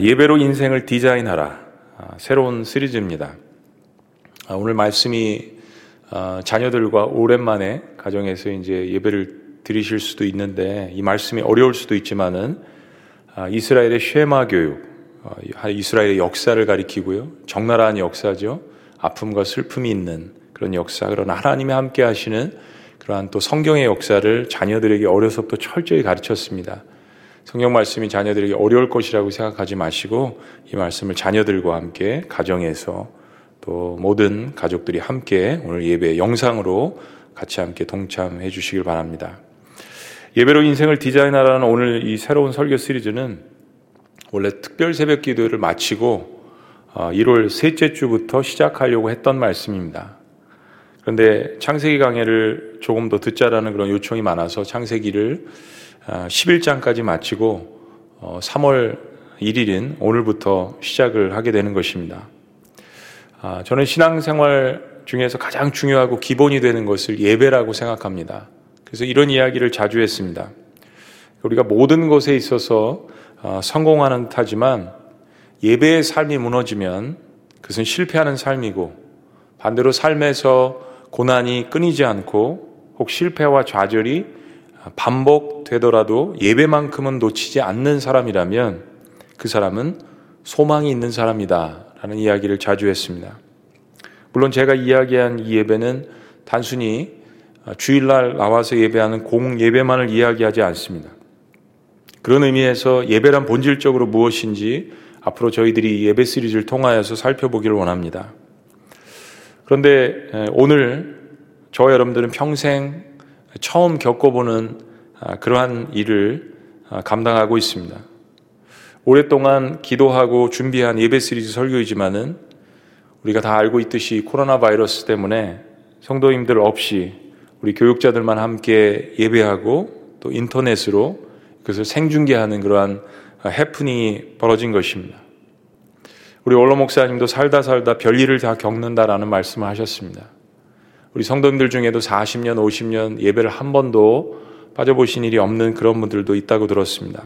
예배로 인생을 디자인하라. 아, 새로운 시리즈입니다. 아, 오늘 말씀이 아, 자녀들과 오랜만에 가정에서 이제 예배를 드리실 수도 있는데 이 말씀이 어려울 수도 있지만은 이스라엘의 쉐마 교육, 이스라엘의 역사를 가리키고요. 적나라한 역사죠. 아픔과 슬픔이 있는 그런 역사. 그러나 하나님이 함께 하시는 그러한 또 성경의 역사를 자녀들에게 어려서부터 철저히 가르쳤습니다. 성경 말씀이 자녀들에게 어려울 것이라고 생각하지 마시고 이 말씀을 자녀들과 함께 가정에서 또 모든 가족들이 함께 오늘 예배 영상으로 같이 함께 동참해 주시길 바랍니다. 예배로 인생을 디자인하라는 오늘 이 새로운 설교 시리즈는 원래 특별 새벽 기도를 마치고 1월 어, 셋째 주부터 시작하려고 했던 말씀입니다. 그런데 창세기 강해를 조금 더 듣자라는 그런 요청이 많아서 창세기를 11장까지 아, 마치고 3월 어, 1일인 오늘부터 시작을 하게 되는 것입니다. 아, 저는 신앙생활 중에서 가장 중요하고 기본이 되는 것을 예배라고 생각합니다. 그래서 이런 이야기를 자주 했습니다. 우리가 모든 것에 있어서 아, 성공하는 타지만 예배의 삶이 무너지면 그것은 실패하는 삶이고 반대로 삶에서 고난이 끊이지 않고 혹 실패와 좌절이 반복되더라도 예배만큼은 놓치지 않는 사람이라면 그 사람은 소망이 있는 사람이다. 라는 이야기를 자주 했습니다. 물론 제가 이야기한 이 예배는 단순히 주일날 나와서 예배하는 공 예배만을 이야기하지 않습니다. 그런 의미에서 예배란 본질적으로 무엇인지 앞으로 저희들이 예배 시리즈를 통하여서 살펴보기를 원합니다. 그런데 오늘 저와 여러분들은 평생 처음 겪어보는 아, 그러한 일을 아, 감당하고 있습니다. 오랫동안 기도하고 준비한 예배 시리즈 설교이지만은 우리가 다 알고 있듯이 코로나 바이러스 때문에 성도님들 없이 우리 교육자들만 함께 예배하고 또 인터넷으로 그것을 생중계하는 그러한 해프닝이 벌어진 것입니다. 우리 원로 목사님도 살다 살다 별일을 다 겪는다라는 말씀을 하셨습니다. 우리 성도님들 중에도 40년, 50년 예배를 한 번도 빠져보신 일이 없는 그런 분들도 있다고 들었습니다.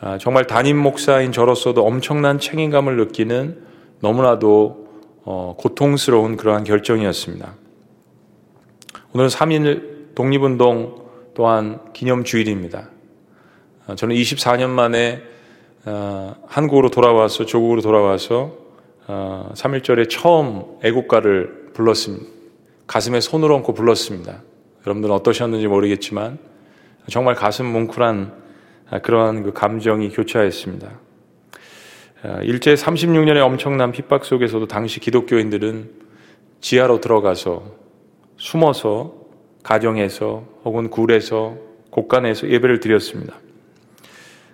아, 정말 담임 목사인 저로서도 엄청난 책임감을 느끼는 너무나도 어, 고통스러운 그러한 결정이었습니다. 오늘은 3일 독립운동 또한 기념주일입니다. 아, 저는 24년 만에 아, 한국으로 돌아와서 조국으로 돌아와서 3.1절에 처음 애국가를 불렀습니다. 가슴에 손을 얹고 불렀습니다. 여러분들은 어떠셨는지 모르겠지만 정말 가슴 뭉클한 그러한 그 감정이 교차했습니다. 일제 36년의 엄청난 핍박 속에서도 당시 기독교인들은 지하로 들어가서 숨어서 가정에서 혹은 굴에서 곳간에서 예배를 드렸습니다.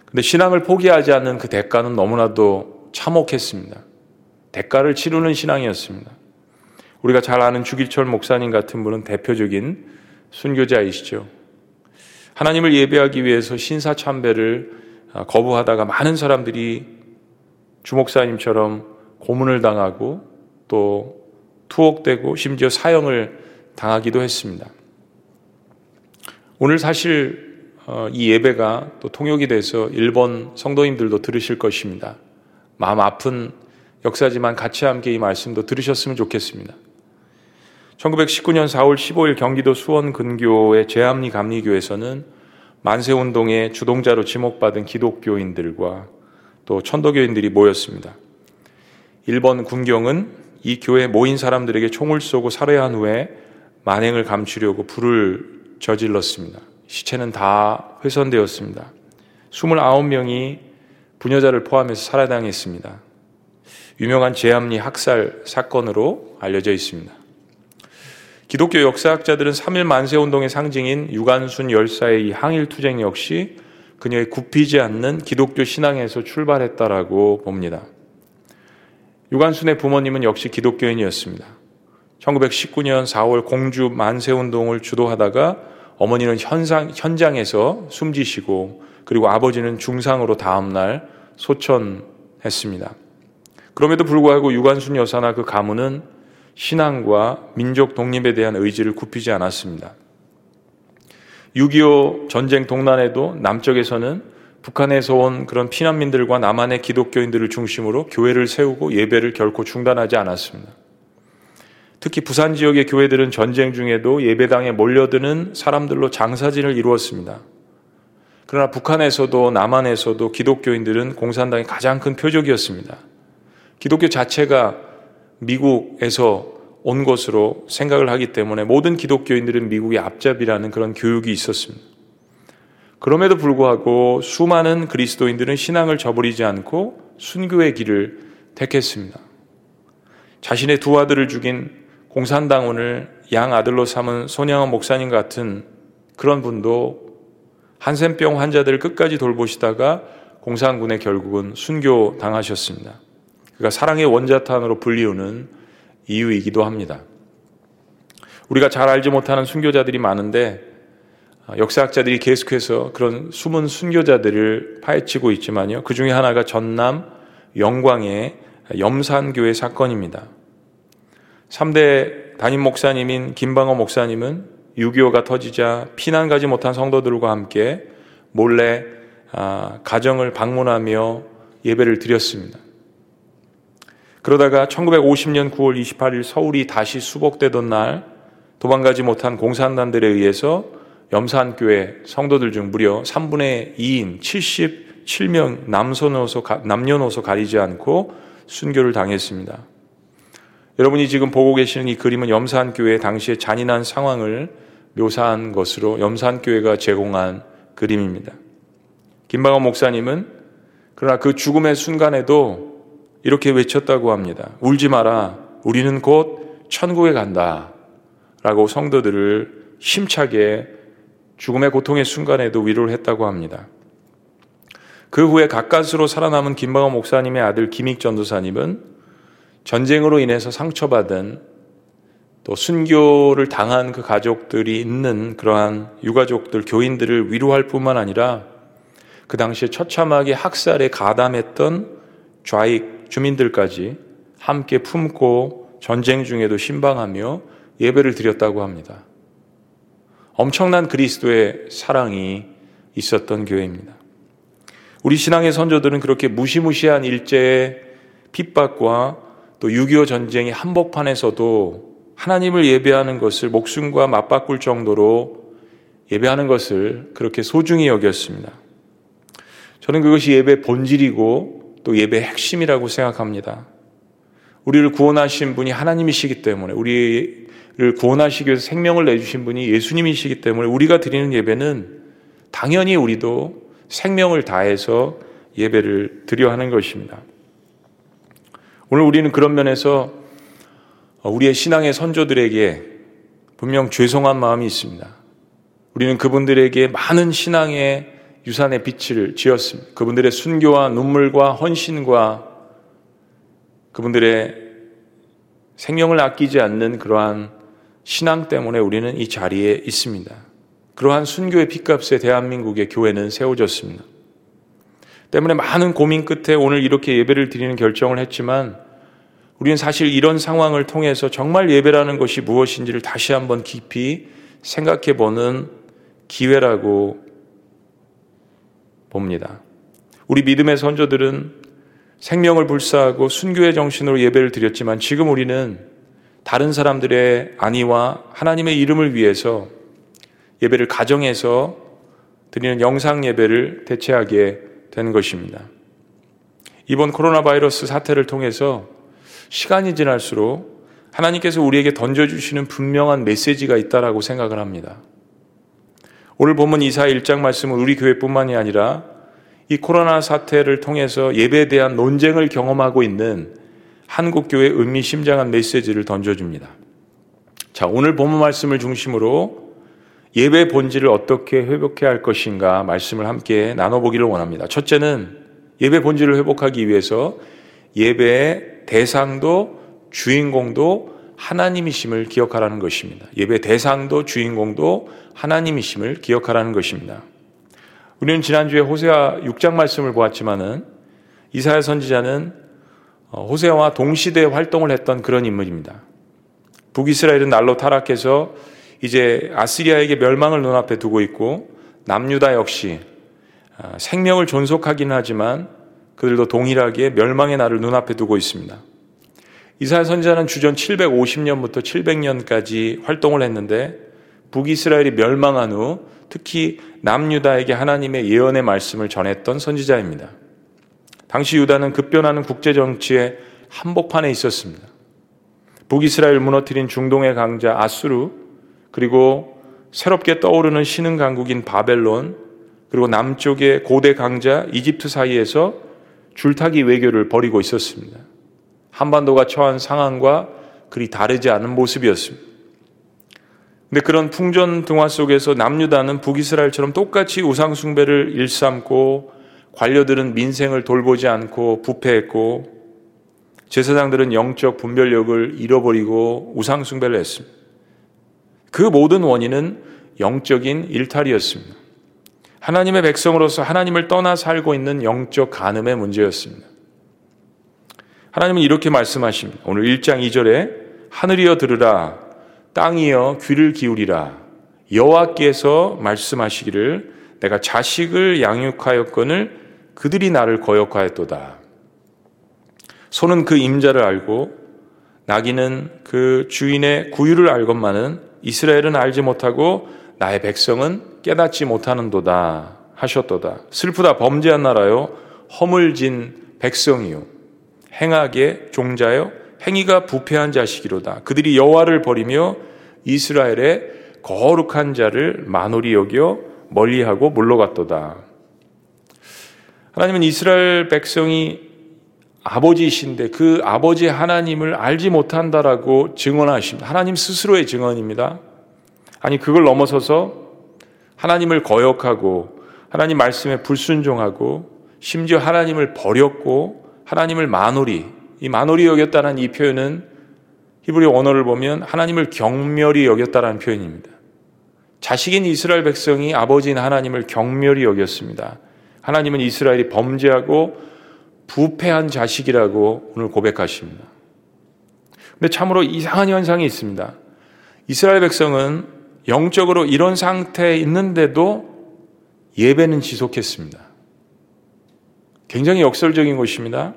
근데 신앙을 포기하지 않는 그 대가는 너무나도 참혹했습니다. 대가를 치르는 신앙이었습니다. 우리가 잘 아는 주기철 목사님 같은 분은 대표적인 순교자이시죠. 하나님을 예배하기 위해서 신사 참배를 아, 거부하다가 많은 사람들이 주목사님처럼 고문을 당하고 또 투옥되고 심지어 사형을 당하기도 했습니다. 오늘 사실 어, 이 예배가 또 통역이 돼서 일본 성도님들도 들으실 것입니다. 마음 아픈 역사지만 같이 함께 이 말씀도 들으셨으면 좋겠습니다. 1919년 4월 15일 경기도 수원 근교의 제암리 감리교에서는 만세운동의 주동자로 지목받은 기독교인들과 또 천도교인들이 모였습니다. 일본 군경은 이 교회에 모인 사람들에게 총을 쏘고 살해한 후에 만행을 감추려고 불을 저질렀습니다. 시체는 다 훼손되었습니다. 29명이 부녀자를 포함해서 살해당했습니다. 유명한 제암리 학살 사건으로 알려져 있습니다. 기독교 역사학자들은 3일 만세운동의 상징인 유관순 열사의 이 항일 투쟁 역시 그녀의 굽히지 않는 기독교 신앙에서 출발했다라고 봅니다. 유관순의 부모님은 역시 기독교인이었습니다. 1919년 4월 공주 만세운동을 주도하다가 어머니는 현상, 현장에서 숨지시고 그리고 아버지는 중상으로 다음날 소천했습니다. 그럼에도 불구하고 유관순 여사나 그 가문은 신앙과 민족 독립에 대한 의지를 굽히지 않았습니다. 6.25 전쟁 동란에도 남쪽에서는 북한에서 온 그런 피난민들과 남한의 기독교인들을 중심으로 교회를 세우고 예배를 결코 중단하지 않았습니다. 특히 부산 지역의 교회들은 전쟁 중에도 예배당에 몰려드는 사람들로 장사진을 이루었습니다. 그러나 북한에서도 남한에서도 기독교인들은 공산당의 가장 큰 표적이었습니다. 기독교 자체가 미국에서 온 것으로 생각을 하기 때문에 모든 기독교인들은 미국의 앞잡이라는 그런 교육이 있었습니다. 그럼에도 불구하고 수많은 그리스도인들은 신앙을 저버리지 않고 순교의 길을 택했습니다. 자신의 두 아들을 죽인 공산당원을 양 아들로 삼은 손양원 목사님 같은 그런 분도 한센병 환자들을 끝까지 돌보시다가 공산군에 결국은 순교 당하셨습니다. 그가 사랑의 원자탄으로 불리우는 이유이기도 합니다. 우리가 잘 알지 못하는 순교자들이 많은데 역사학자들이 계속해서 그런 숨은 순교자들을 파헤치고 있지만요. 그 중에 하나가 전남 영광의 염산교회 사건입니다. 3대 담임 목사님인 김방호 목사님은 6.25가 터지자 피난 가지 못한 성도들과 함께 몰래 아, 가정을 방문하며 예배를 드렸습니다. 그러다가 1950년 9월 28일 서울이 다시 수복되던 날 도망가지 못한 공산단들에 의해서 염산교회 성도들 중 무려 3분의 2인 77명 남녀노소, 남녀노소 가리지 않고 순교를 당했습니다. 여러분이 지금 보고 계시는 이 그림은 염산교회 당시의 잔인한 상황을 묘사한 것으로 염산교회가 제공한 그림입니다. 김방원 목사님은 그러나 그 죽음의 순간에도 이렇게 외쳤다고 합니다. 울지 마라. 우리는 곧 천국에 간다. 라고 성도들을 힘차게 죽음의 고통의 순간에도 위로를 했다고 합니다. 그 후에 가까스로 살아남은 김방원 목사님의 아들 김익 전도사님은 전쟁으로 인해서 상처받은 또 순교를 당한 그 가족들이 있는 그러한 유가족들, 교인들을 위로할 뿐만 아니라 그 당시에 처참하게 학살에 가담했던 좌익 주민들까지 함께 품고 전쟁 중에도 신방하며 예배를 드렸다고 합니다. 엄청난 그리스도의 사랑이 있었던 교회입니다. 우리 신앙의 선조들은 그렇게 무시무시한 일제의 핍박과 또 6.25 전쟁의 한복판에서도 하나님을 예배하는 것을 목숨과 맞바꿀 정도로 예배하는 것을 그렇게 소중히 여겼습니다. 저는 그것이 예배 본질이고 또 예배의 핵심이라고 생각합니다. 우리를 구원하신 분이 하나님이시기 때문에 우리를 구원하시기 위해서 생명을 내주신 분이 예수님이시기 때문에 우리가 드리는 예배는 당연히 우리도 생명을 다해서 예배를 드려 하는 것입니다. 오늘 우리는 그런 면에서 우리의 신앙의 선조들에게 분명 죄송한 마음이 있습니다. 우리는 그분들에게 많은 신앙의 유산의 빛을 지었습니다. 그분들의 순교와 눈물과 헌신과 그분들의 생명을 아끼지 않는 그러한 신앙 때문에 우리는 이 자리에 있습니다. 그러한 순교의 핏값에 대한민국의 교회는 세워졌습니다. 때문에 많은 고민 끝에 오늘 이렇게 예배를 드리는 결정을 했지만 우리는 사실 이런 상황을 통해서 정말 예배라는 것이 무엇인지를 다시 한번 깊이 생각해 보는 기회라고 봅니다. 우리 믿음의 선조들은 생명을 불사하고 순교의 정신으로 예배를 드렸지만 지금 우리는 다른 사람들의 안위와 하나님의 이름을 위해서 예배를 가정에서 드리는 영상 예배를 대체하게 되는 것입니다. 이번 코로나 바이러스 사태를 통해서 시간이 지날수록 하나님께서 우리에게 던져주시는 분명한 메시지가 있다라고 생각을 합니다. 오늘 보면 이사 1장 말씀은 우리 교회뿐만이 아니라 이 코로나 사태를 통해서 예배에 대한 논쟁을 경험하고 있는 한국교회 의미심장한 메시지를 던져줍니다. 자, 오늘 본문 말씀을 중심으로 예배 본질을 어떻게 회복해야 할 것인가 말씀을 함께 나눠보기를 원합니다. 첫째는 예배 본질을 회복하기 위해서 예배의 대상도 주인공도 하나님이심을 기억하라는 것입니다. 예배 대상도 주인공도 하나님이심을 기억하라는 것입니다. 우리는 지난주에 호세아 6장 말씀을 보았지만은 이사야 선지자는 어, 호세아와 동시대 활동을 했던 그런 인물입니다. 북이스라엘은 날로 타락해서 이제 아시리아에게 멸망을 눈앞에 두고 있고 남유다 역시 아, 생명을 존속하긴 하지만 그들도 동일하게 멸망의 날을 눈앞에 두고 있습니다. 이사야 선지자는 주전 750년부터 700년까지 활동을 했는데 북이스라엘이 멸망한 후 특히 남유다에게 하나님의 예언의 말씀을 전했던 선지자입니다. 당시 유다는 급변하는 국제 정치의 한복판에 있었습니다. 북이스라엘 무너뜨린 중동의 강자 아수르 그리고 새롭게 떠오르는 신흥 강국인 바벨론 그리고 남쪽의 고대 강자 이집트 사이에서 줄타기 외교를 벌이고 있었습니다. 한반도가 처한 상황과 그리 다르지 않은 모습이었습니다. 근데 그런 풍전 등화 속에서 남유다는 북이스라엘처럼 똑같이 우상숭배를 일삼고 관료들은 민생을 돌보지 않고 부패했고 제사장들은 영적 분별력을 잃어버리고 우상숭배를 했습니다. 그 모든 원인은 영적인 일탈이었습니다. 하나님의 백성으로서 하나님을 떠나 살고 있는 영적 간음의 문제였습니다. 하나님은 이렇게 말씀하십니다. 오늘 1장 2절에 하늘이여 들으라 땅이여 귀를 기울이라 여호와께서 말씀하시기를 내가 자식을 양육하였거늘 그들이 나를 거역하였도다. 소는 그 임자를 알고 나귀는 그 주인의 구유를 알건만은 이스라엘은 알지 못하고 나의 백성은 깨닫지 못하는도다 하셨도다. 슬프다 범죄한 나라요 허물진 백성이요 행하게 종자요 행위가 부패한 자식이로다. 그들이 여호와를 버리며 이스라엘의 거룩한 자를 만홀히 여겨 멀리하고 물러갔도다. 하나님은 이스라엘 백성이 아버지이신데 그 아버지 하나님을 알지 못한다라고 증언하십니다. 하나님 스스로의 증언입니다. 아니 그걸 넘어서서 하나님을 거역하고 하나님 말씀에 불순종하고 심지어 하나님을 버렸고 하나님을 만홀히 이 만홀히 여겼다는 이 표현은 히브리 언어를 보면 하나님을 경멸히 여겼다는 표현입니다. 자식인 이스라엘 백성이 아버지인 하나님을 경멸히 여겼습니다. 하나님은 이스라엘이 범죄하고 부패한 자식이라고 오늘 고백하십니다. 근데 참으로 이상한 현상이 있습니다. 이스라엘 백성은 영적으로 이런 상태에 있는데도 예배는 지속했습니다. 굉장히 역설적인 것입니다.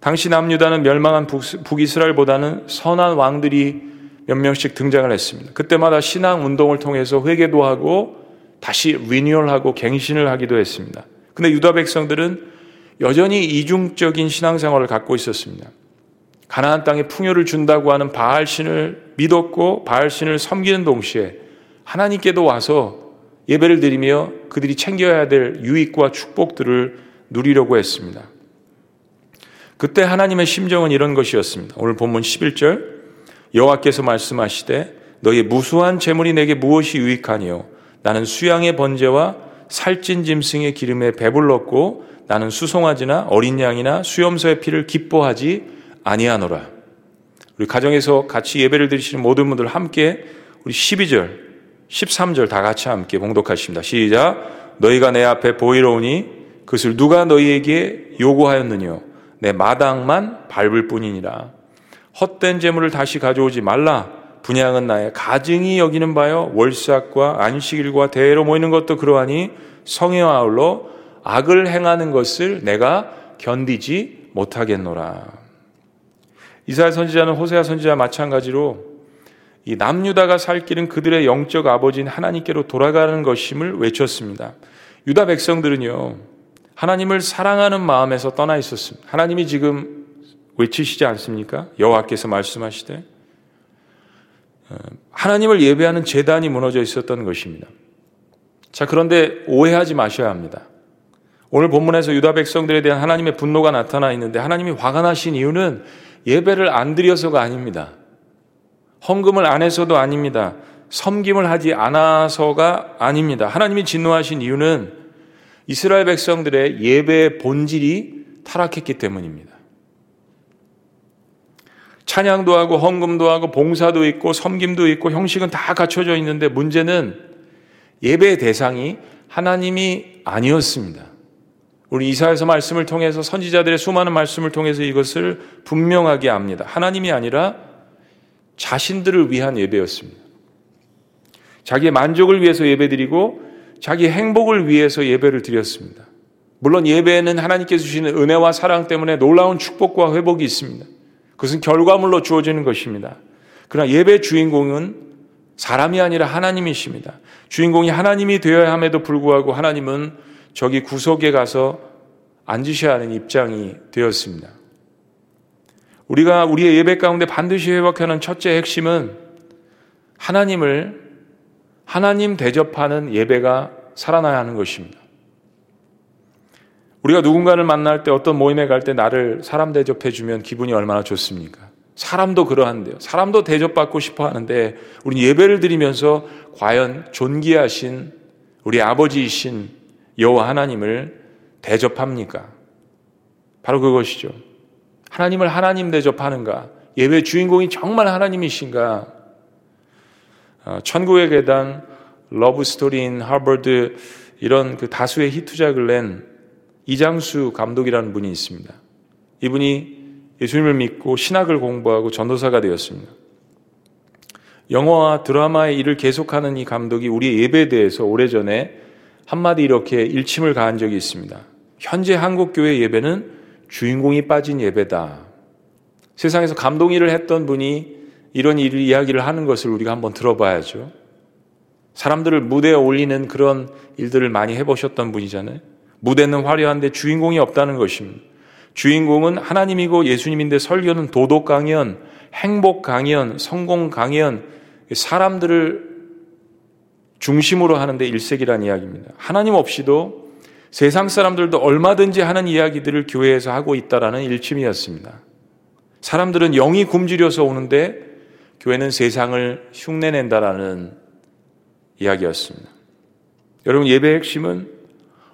당시 남유다는 멸망한 북이스라엘보다는 선한 왕들이 몇 명씩 등장을 했습니다. 그때마다 신앙 운동을 통해서 회개도 하고 다시 리뉴얼하고 갱신을 하기도 했습니다. 근데 유다 백성들은 여전히 이중적인 신앙생활을 갖고 있었습니다. 가나안 땅에 풍요를 준다고 하는 바알 신을 믿었고 바알 신을 섬기는 동시에 하나님께도 와서 예배를 드리며 그들이 챙겨야 될 유익과 축복들을 누리려고 했습니다. 그때 하나님의 심정은 이런 것이었습니다. 오늘 본문 11절 여호와께서 말씀하시되 너의 무수한 재물이 내게 무엇이 유익하니요 나는 수양의 번제와 살찐 짐승의 기름에 배불렀고 나는 수송아지나 어린 양이나 수염소의 피를 기뻐하지 아니하노라. 우리 가정에서 같이 예배를 드리시는 모든 분들 함께 우리 12절, 13절 다 같이 함께 봉독하십니다. 시작. 너희가 내 앞에 보이러 오니 그것을 누가 너희에게 요구하였느뇨? 내 마당만 밟을 뿐이니라. 헛된 재물을 다시 가져오지 말라. 분양은 나의 가증이 여기는 바요 월삭과 안식일과 대회로 모이는 것도 그러하니 성의 아울러 악을 행하는 것을 내가 견디지 못하겠노라. 이사야 선지자는 호세아 선지자 마찬가지로 이 남유다가 살 길은 그들의 영적 아버지인 하나님께로 돌아가는 것임을 외쳤습니다. 유다 백성들은요, 하나님을 사랑하는 마음에서 떠나 있었습니다. 하나님이 지금 외치시지 않습니까? 여호와께서 말씀하시되 어, 하나님을 예배하는 재단이 무너져 있었던 것입니다. 자, 그런데 오해하지 마셔야 합니다. 오늘 본문에서 유다 백성들에 대한 하나님의 분노가 나타나 있는데 하나님이 화가 나신 이유는 예배를 안 드려서가 아닙니다. 헌금을 안 해서도 아닙니다. 섬김을 하지 않아서가 아닙니다. 하나님이 진노하신 이유는 이스라엘 백성들의 예배의 본질이 타락했기 때문입니다. 찬양도 하고 헌금도 하고 봉사도 있고 섬김도 있고 형식은 다 갖춰져 있는데 문제는 예배의 대상이 하나님이 아니었습니다. 우리 이사에서 말씀을 통해서 선지자들의 수많은 말씀을 통해서 이것을 분명하게 압니다. 하나님이 아니라 자신들을 위한 예배였습니다. 자기의 만족을 위해서 예배드리고 자기 행복을 위해서 예배를 드렸습니다. 물론 예배에는 하나님께서 주시는 은혜와 사랑 때문에 놀라운 축복과 회복이 있습니다. 그것은 결과물로 주어지는 것입니다. 그러나 예배 주인공은 사람이 아니라 하나님이십니다. 주인공이 하나님이 되어야 함에도 불구하고 하나님은 저기 구석에 가서 앉으셔야 하는 입장이 되었습니다. 우리가 우리의 예배 가운데 반드시 회복하는 첫째 핵심은 하나님을 하나님 대접하는 예배가 살아나야 하는 것입니다. 우리가 누군가를 만날 때 어떤 모임에 갈 때 나를 사람 대접해 주면 기분이 얼마나 좋습니까? 사람도 그러한데요. 사람도 대접받고 싶어 하는데 우리 예배를 드리면서 과연 존귀하신 우리 아버지이신 여호와 하나님을 대접합니까? 바로 그것이죠. 하나님을 하나님 대접하는가? 예배 주인공이 정말 하나님이신가? 어, 천국의 계단, 러브 스토리인 하버드 이런 그 다수의 히트작을 낸 이장수 감독이라는 분이 있습니다. 이분이 예수님을 믿고 신학을 공부하고 전도사가 되었습니다. 영화와 드라마의 일을 계속하는 이 감독이 우리 예배에 대해서 오래전에 한마디 이렇게 일침을 가한 적이 있습니다. 현재 한국교회 예배는 주인공이 빠진 예배다. 세상에서 감동 일을 했던 분이 이런 일 이야기를 하는 것을 우리가 한번 들어봐야죠. 사람들을 무대에 올리는 그런 일들을 많이 해보셨던 분이잖아요. 무대는 화려한데 주인공이 없다는 것입니다. 주인공은 하나님이고 예수님인데 설교는 도덕 강연, 행복 강연, 성공 강연, 사람들을 중심으로 하는데 일색이라는 이야기입니다. 하나님 없이도 세상 사람들도 얼마든지 하는 이야기들을 교회에서 하고 있다라는 일침이었습니다. 사람들은 영이 굶주려서 오는데 교회는 세상을 흉내낸다라는 이야기였습니다. 여러분 예배의 핵심은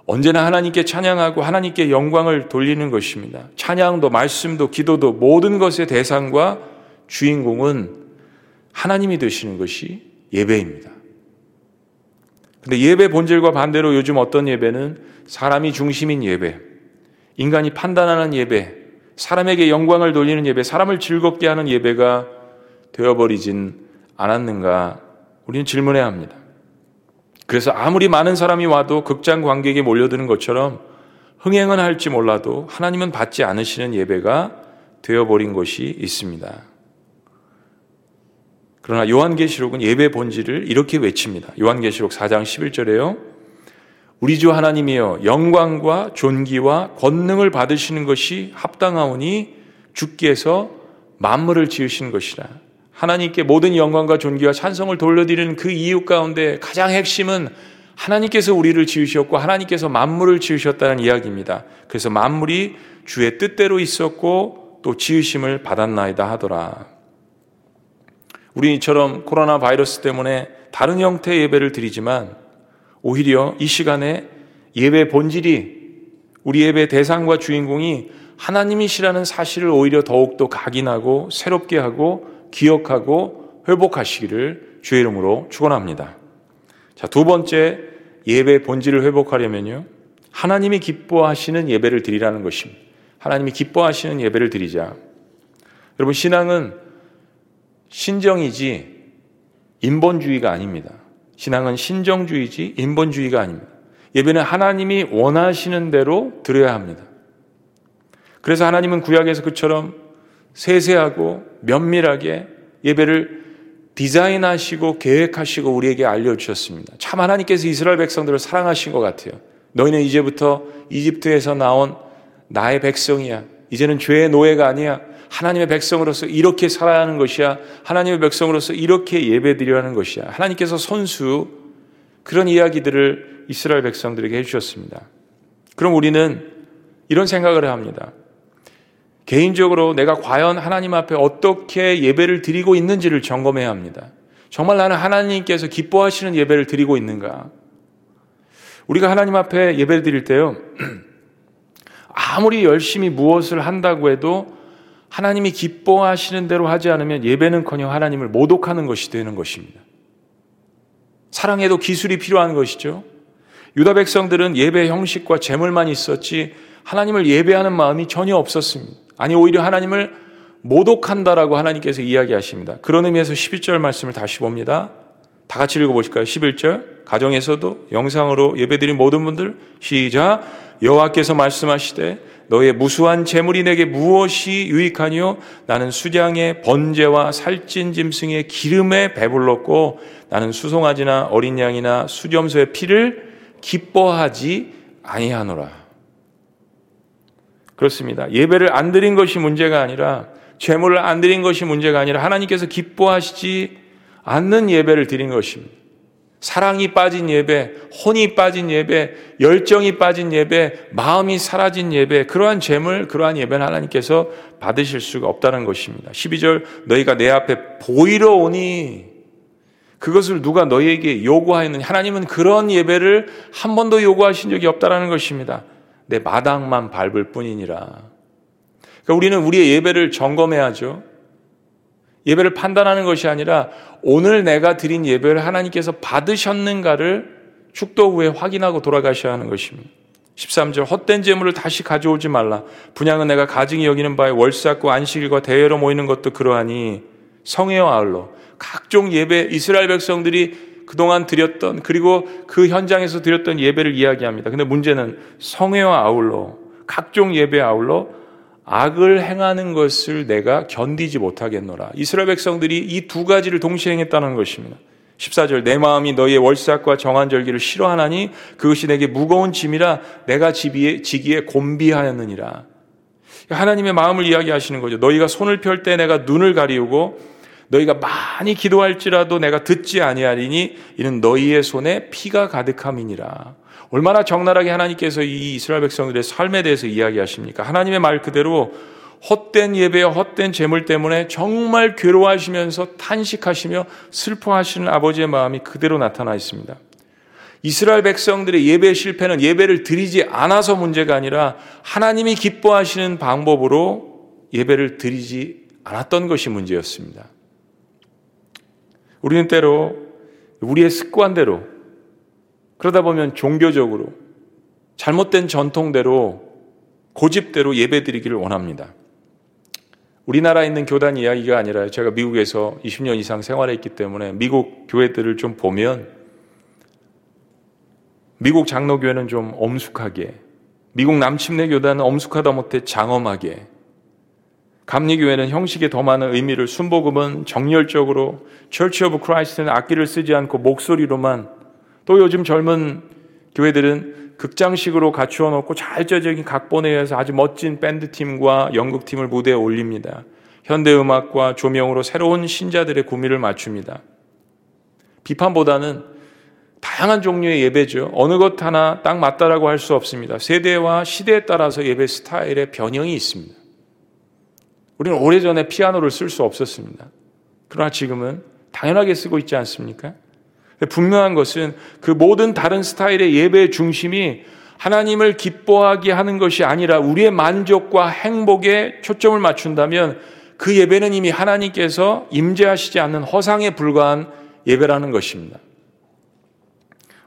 언제나 하나님께 찬양하고 하나님께 영광을 돌리는 것입니다. 찬양도 말씀도 기도도 모든 것의 대상과 주인공은 하나님이 되시는 것이 예배입니다. 근데 예배 본질과 반대로 요즘 어떤 예배는 사람이 중심인 예배, 인간이 판단하는 예배, 사람에게 영광을 돌리는 예배, 사람을 즐겁게 하는 예배가 되어버리진 않았는가? 우리는 질문해야 합니다. 그래서 아무리 많은 사람이 와도 극장 관객에 몰려드는 것처럼 흥행은 할지 몰라도 하나님은 받지 않으시는 예배가 되어버린 것이 있습니다. 그러나 요한계시록은 예배 본질을 이렇게 외칩니다. 요한계시록 4장 11절에요. 우리 주 하나님이여 영광과 존귀와 권능을 받으시는 것이 합당하오니 주께서 만물을 지으신 것이라. 하나님께 모든 영광과 존귀와 찬성을 돌려드리는 그 이유 가운데 가장 핵심은 하나님께서 우리를 지으셨고 하나님께서 만물을 지으셨다는 이야기입니다. 그래서 만물이 주의 뜻대로 있었고 또 지으심을 받았나이다 하더라. 우리처럼 코로나 바이러스 때문에 다른 형태의 예배를 드리지만 오히려 이 시간에 예배 본질이 우리 예배 대상과 주인공이 하나님이시라는 사실을 오히려 더욱더 각인하고 새롭게 하고 기억하고 회복하시기를 주의 이름으로 축원합니다. 자, 두 번째 예배 본질을 회복하려면요. 하나님이 기뻐하시는 예배를 드리라는 것입니다. 하나님이 기뻐하시는 예배를 드리자. 여러분 신앙은 신정이지 인본주의가 아닙니다. 신앙은 신정주의지 인본주의가 아닙니다. 예배는 하나님이 원하시는 대로 드려야 합니다. 그래서 하나님은 구약에서 그처럼 세세하고 면밀하게 예배를 디자인하시고 계획하시고 우리에게 알려주셨습니다. 참 하나님께서 이스라엘 백성들을 사랑하신 것 같아요. 너희는 이제부터 이집트에서 나온 나의 백성이야. 이제는 죄의 노예가 아니야. 하나님의 백성으로서 이렇게 살아야 하는 것이야. 하나님의 백성으로서 이렇게 예배드려야 하는 것이야. 하나님께서 선수 그런 이야기들을 이스라엘 백성들에게 해주셨습니다. 그럼 우리는 이런 생각을 합니다. 개인적으로 내가 과연 하나님 앞에 어떻게 예배를 드리고 있는지를 점검해야 합니다. 정말 나는 하나님께서 기뻐하시는 예배를 드리고 있는가? 우리가 하나님 앞에 예배를 드릴 때요, 아무리 열심히 무엇을 한다고 해도 하나님이 기뻐하시는 대로 하지 않으면 예배는 커녕 하나님을 모독하는 것이 되는 것입니다. 사랑에도 기술이 필요한 것이죠. 유다 백성들은 예배 형식과 재물만 있었지 하나님을 예배하는 마음이 전혀 없었습니다. 아니 오히려 하나님을 모독한다라고 하나님께서 이야기하십니다. 그런 의미에서 11절 말씀을 다시 봅니다. 다 같이 읽어보실까요? 11절. 가정에서도 영상으로 예배드린 모든 분들 시작. 여호와께서 말씀하시되 너의 무수한 재물이 내게 무엇이 유익하니요? 나는 수량의 번제와 살찐 짐승의 기름에 배불렀고 나는 수송아지나 어린 양이나 수점소의 피를 기뻐하지 아니하노라. 그렇습니다. 예배를 안 드린 것이 문제가 아니라 재물을 안 드린 것이 문제가 아니라 하나님께서 기뻐하시지 않는 예배를 드린 것입니다. 사랑이 빠진 예배, 혼이 빠진 예배, 열정이 빠진 예배, 마음이 사라진 예배, 그러한 재물, 그러한 예배는 하나님께서 받으실 수가 없다는 것입니다. 12절, 너희가 내 앞에 보이러 오니, 그것을 누가 너희에게 요구하였느냐. 하나님은 그런 예배를 한 번도 요구하신 적이 없다라는 것입니다. 내 마당만 밟을 뿐이니라. 그러니까 우리는 우리의 예배를 점검해야죠. 예배를 판단하는 것이 아니라 오늘 내가 드린 예배를 하나님께서 받으셨는가를 축도 후에 확인하고 돌아가셔야 하는 것입니다. 13절 헛된 재물을 다시 가져오지 말라. 분양은 내가 가증히 여기는 바에 월삭과 안식일과 대회로 모이는 것도 그러하니 성회와 아울러 각종 예배 이스라엘 백성들이 그동안 드렸던 그리고 그 현장에서 드렸던 예배를 이야기합니다. 근데 문제는 성회와 아울러 각종 예배 아울러 악을 행하는 것을 내가 견디지 못하겠노라. 이스라엘 백성들이 이 두 가지를 동시에 행했다는 것입니다. 14절 내 마음이 너희의 월삭과 정한 절기를 싫어하나니 그것이 내게 무거운 짐이라 내가 지기에, 지기에 곤비하였느니라. 하나님의 마음을 이야기하시는 거죠. 너희가 손을 펼 때 내가 눈을 가리우고 너희가 많이 기도할지라도 내가 듣지 아니하리니 이는 너희의 손에 피가 가득함이니라. 얼마나 적나라하게 하나님께서 이 이스라엘 백성들의 삶에 대해서 이야기하십니까? 하나님의 말 그대로 헛된 예배와 헛된 재물 때문에 정말 괴로워하시면서 탄식하시며 슬퍼하시는 아버지의 마음이 그대로 나타나 있습니다. 이스라엘 백성들의 예배 실패는 예배를 드리지 않아서 문제가 아니라 하나님이 기뻐하시는 방법으로 예배를 드리지 않았던 것이 문제였습니다. 우리는 때로 우리의 습관대로 그러다 보면 종교적으로 잘못된 전통대로 고집대로 예배 드리기를 원합니다. 우리나라에 있는 교단 이야기가 아니라 제가 미국에서 20년 이상 생활했기 때문에 미국 교회들을 좀 보면 미국 장로교회는 좀 엄숙하게, 미국 남침례 교단은 엄숙하다 못해 장엄하게, 감리교회는 형식에 더 많은 의미를 순복음은 정열적으로 Church of Christ는 악기를 쓰지 않고 목소리로만 또 요즘 젊은 교회들은 극장식으로 갖추어 놓고 자율적인 각본에 의해서 아주 멋진 밴드팀과 연극팀을 무대에 올립니다. 현대음악과 조명으로 새로운 신자들의 구미를 맞춥니다. 비판보다는 다양한 종류의 예배죠. 어느 것 하나 딱 맞다라고 할 수 없습니다. 세대와 시대에 따라서 예배 스타일의 변형이 있습니다. 우리는 오래전에 피아노를 쓸 수 없었습니다. 그러나 지금은 당연하게 쓰고 있지 않습니까? 분명한 것은 그 모든 다른 스타일의 예배의 중심이 하나님을 기뻐하게 하는 것이 아니라 우리의 만족과 행복에 초점을 맞춘다면 그 예배는 이미 하나님께서 임재하시지 않는 허상에 불과한 예배라는 것입니다.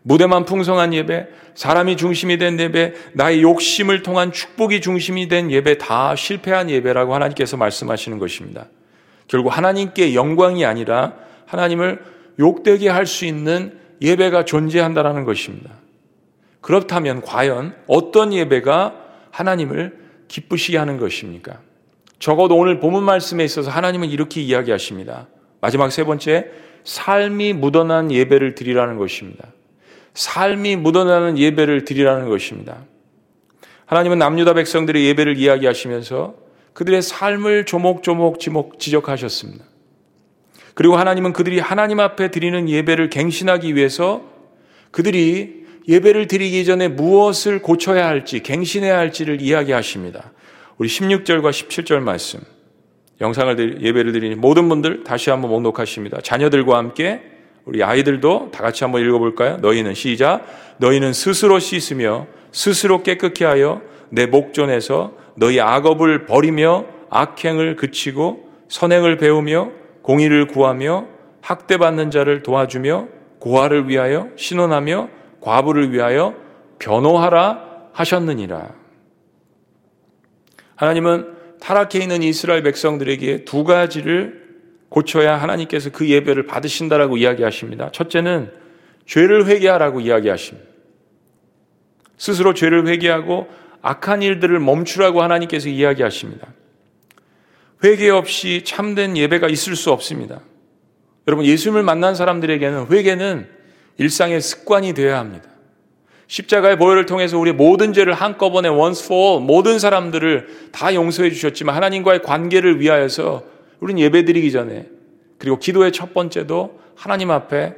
무대만 풍성한 예배, 사람이 중심이 된 예배, 나의 욕심을 통한 축복이 중심이 된 예배 다 실패한 예배라고 하나님께서 말씀하시는 것입니다. 결국 하나님께 영광이 아니라 하나님을 욕되게 할 수 있는 예배가 존재한다라는 것입니다. 그렇다면 과연 어떤 예배가 하나님을 기쁘시게 하는 것입니까? 적어도 오늘 본문 말씀에 있어서 하나님은 이렇게 이야기하십니다. 마지막 세 번째, 삶이 묻어난 예배를 드리라는 것입니다. 삶이 묻어나는 예배를 드리라는 것입니다. 하나님은 남유다 백성들의 예배를 이야기하시면서 그들의 삶을 조목조목 지적하셨습니다. 그리고 하나님은 그들이 하나님 앞에 드리는 예배를 갱신하기 위해서 그들이 예배를 드리기 전에 무엇을 고쳐야 할지, 갱신해야 할지를 이야기하십니다. 우리 16절과 17절 말씀. 영상을 예배를 드리는 모든 분들 다시 한번 목록하십니다. 자녀들과 함께 우리 아이들도 다 같이 한번 읽어볼까요? 너희는 시작. 너희는 스스로 씻으며 스스로 깨끗게 하여 내 목전에서 너희 악업을 버리며 악행을 그치고 선행을 배우며 공의를 구하며 학대받는 자를 도와주며 고아를 위하여 신원하며 과부를 위하여 변호하라 하셨느니라. 하나님은 타락해 있는 이스라엘 백성들에게 두 가지를 고쳐야 하나님께서 그 예배를 받으신다라고 이야기하십니다. 첫째는 죄를 회개하라고 이야기하십니다. 스스로 죄를 회개하고 악한 일들을 멈추라고 하나님께서 이야기하십니다. 회개 없이 참된 예배가 있을 수 없습니다. 여러분, 예수님을 만난 사람들에게는 회개는 일상의 습관이 되어야 합니다. 십자가의 보혈을 통해서 우리 모든 죄를 한꺼번에 once for all 모든 사람들을 다 용서해 주셨지만 하나님과의 관계를 위하여서 우리는 예배 드리기 전에 그리고 기도의 첫 번째도 하나님 앞에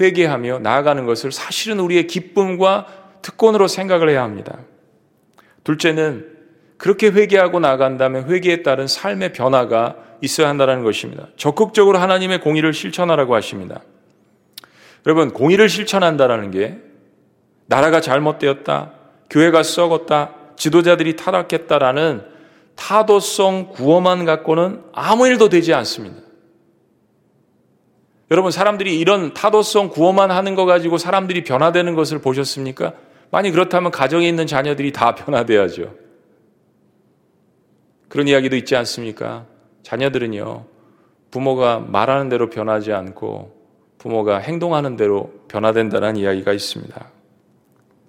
회개하며 나아가는 것을 사실은 우리의 기쁨과 특권으로 생각을 해야 합니다. 둘째는 그렇게 회개하고 나간다면 회개에 따른 삶의 변화가 있어야 한다는 것입니다. 적극적으로 하나님의 공의를 실천하라고 하십니다. 여러분, 공의를 실천한다는 게 나라가 잘못되었다, 교회가 썩었다, 지도자들이 타락했다라는 타도성 구호만 갖고는 아무 일도 되지 않습니다. 여러분, 사람들이 이런 타도성 구호만 하는 거 가지고 사람들이 변화되는 것을 보셨습니까? 만약 그렇다면 가정에 있는 자녀들이 다 변화돼야죠. 그런 이야기도 있지 않습니까? 자녀들은요, 부모가 말하는 대로 변하지 않고 부모가 행동하는 대로 변화된다는 이야기가 있습니다.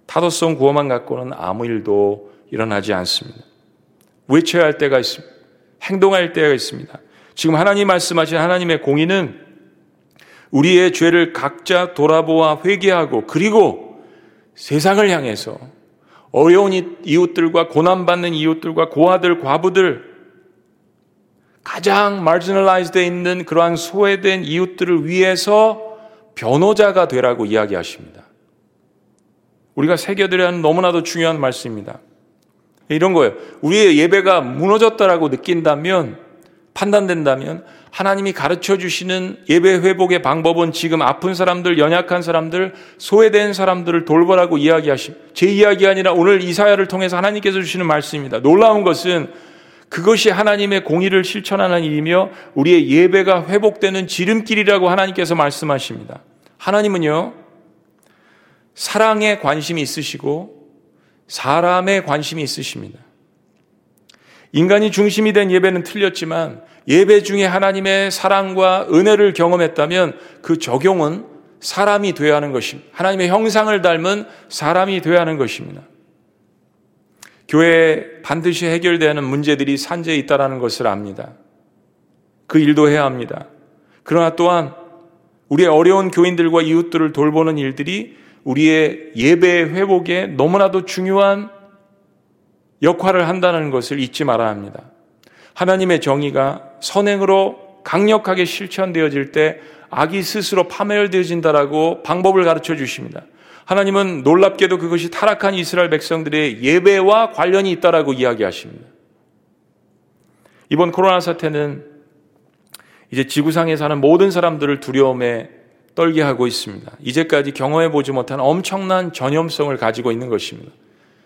타도성 구호만 갖고는 아무 일도 일어나지 않습니다. 외쳐야 할 때가 있습니다. 행동할 때가 있습니다. 지금 하나님 말씀하신 하나님의 공의는 우리의 죄를 각자 돌아보아 회개하고 그리고 세상을 향해서 어려운 이웃들과 고난받는 이웃들과 고아들, 과부들, 가장 되 있는 그러한 소외된 이웃들을 위해서 변호자가 되라고 이야기하십니다. 우리가 새겨드려야 하는 너무나도 중요한 말씀입니다. 이런 거예요. 우리의 예배가 무너졌다라고 느낀다면, 판단된다면, 하나님이 가르쳐 주시는 예배 회복의 방법은 지금 아픈 사람들, 연약한 사람들, 소외된 사람들을 돌보라고 이야기하십. 제 이야기 아니라 오늘 이사야를 통해서 하나님께서 주시는 말씀입니다. 놀라운 것은 그것이 하나님의 공의를 실천하는 일이며 우리의 예배가 회복되는 지름길이라고 하나님께서 말씀하십니다. 하나님은요, 사랑에 관심이 있으시고 사람에 관심이 있으십니다. 인간이 중심이 된 예배는 틀렸지만 예배 중에 하나님의 사랑과 은혜를 경험했다면 그 적용은 사람이 되어야 하는 것입니다. 하나님의 형상을 닮은 사람이 되어야 하는 것입니다. 교회에 반드시 해결되어야 하는 문제들이 산재에 있다는 것을 압니다. 그 일도 해야 합니다. 그러나 또한 우리의 어려운 교인들과 이웃들을 돌보는 일들이 우리의 예배 회복에 너무나도 중요한 역할을 한다는 것을 잊지 말아야 합니다. 하나님의 정의가 선행으로 강력하게 실천되어질 때 악이 스스로 파멸되어진다라고 방법을 가르쳐 주십니다. 하나님은 놀랍게도 그것이 타락한 이스라엘 백성들의 예배와 관련이 있다라고 이야기하십니다. 이번 코로나 사태는 이제 지구상에 사는 모든 사람들을 두려움에 떨게 하고 있습니다. 이제까지 경험해 보지 못한 엄청난 전염성을 가지고 있는 것입니다.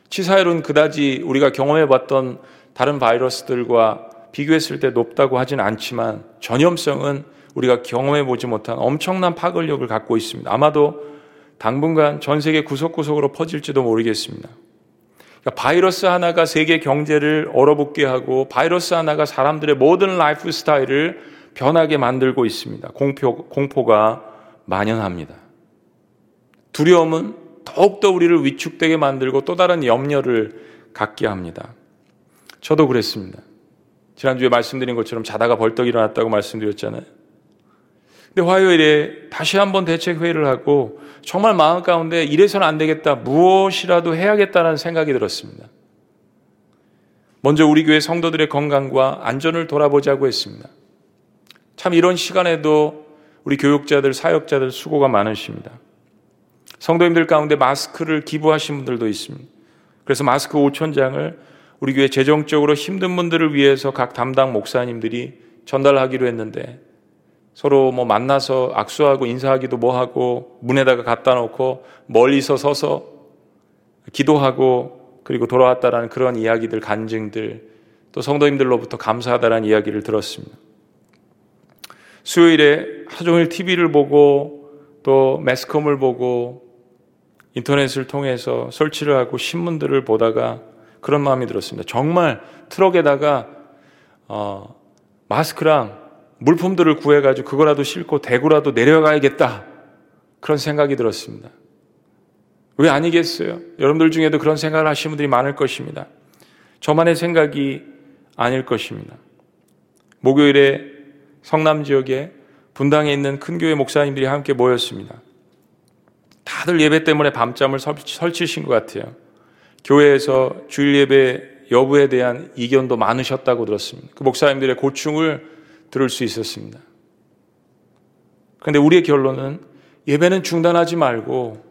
치사율은 그다지 우리가 경험해 봤던 다른 바이러스들과 비교했을 때 높다고 하진 않지만 전염성은 우리가 경험해 보지 못한 엄청난 파급력을 갖고 있습니다. 아마도 당분간 전 세계 구석구석으로 퍼질지도 모르겠습니다. 그러니까 바이러스 하나가 세계 경제를 얼어붙게 하고 바이러스 하나가 사람들의 모든 라이프 스타일을 변하게 만들고 있습니다. 공포, 공포가 만연합니다. 두려움은 더욱더 우리를 위축되게 만들고 또 다른 염려를 갖게 합니다. 저도 그랬습니다. 지난주에 말씀드린 것처럼 자다가 벌떡 일어났다고 말씀드렸잖아요. 근데 화요일에 다시 한번 대책 회의를 하고 정말 마음 가운데 이래서는 안 되겠다. 무엇이라도 해야겠다는 생각이 들었습니다. 먼저 우리 교회 성도들의 건강과 안전을 돌아보자고 했습니다. 참 이런 시간에도 우리 교육자들, 사역자들 수고가 많으십니다. 성도님들 가운데 마스크를 기부하신 분들도 있습니다. 그래서 마스크 5천 장을 우리 교회 재정적으로 힘든 분들을 위해서 각 담당 목사님들이 전달하기로 했는데 서로 뭐 만나서 악수하고 인사하기도 뭐 하고 문에다가 갖다 놓고 멀리서 서서 기도하고 그리고 돌아왔다라는 그런 이야기들 간증들 또 성도님들로부터 감사하다라는 이야기를 들었습니다. 수요일에 하루 종일 TV를 보고 또 매스컴을 보고 인터넷을 통해서 설치를 하고 신문들을 보다가 그런 마음이 들었습니다. 정말 트럭에다가 어, 마스크랑 물품들을 구해가지고 그거라도 싣고 대구라도 내려가야겠다. 그런 생각이 들었습니다. 왜 아니겠어요? 여러분들 중에도 그런 생각을 하시는 분들이 많을 것입니다. 저만의 생각이 아닐 것입니다. 목요일에 성남 지역에 분당에 있는 큰 교회 목사님들이 함께 모였습니다. 다들 예배 때문에 밤잠을 설치신 것 같아요. 교회에서 주일 예배 여부에 대한 이견도 많으셨다고 들었습니다. 그 목사님들의 고충을 들을 수 있었습니다. 그런데 우리의 결론은 예배는 중단하지 말고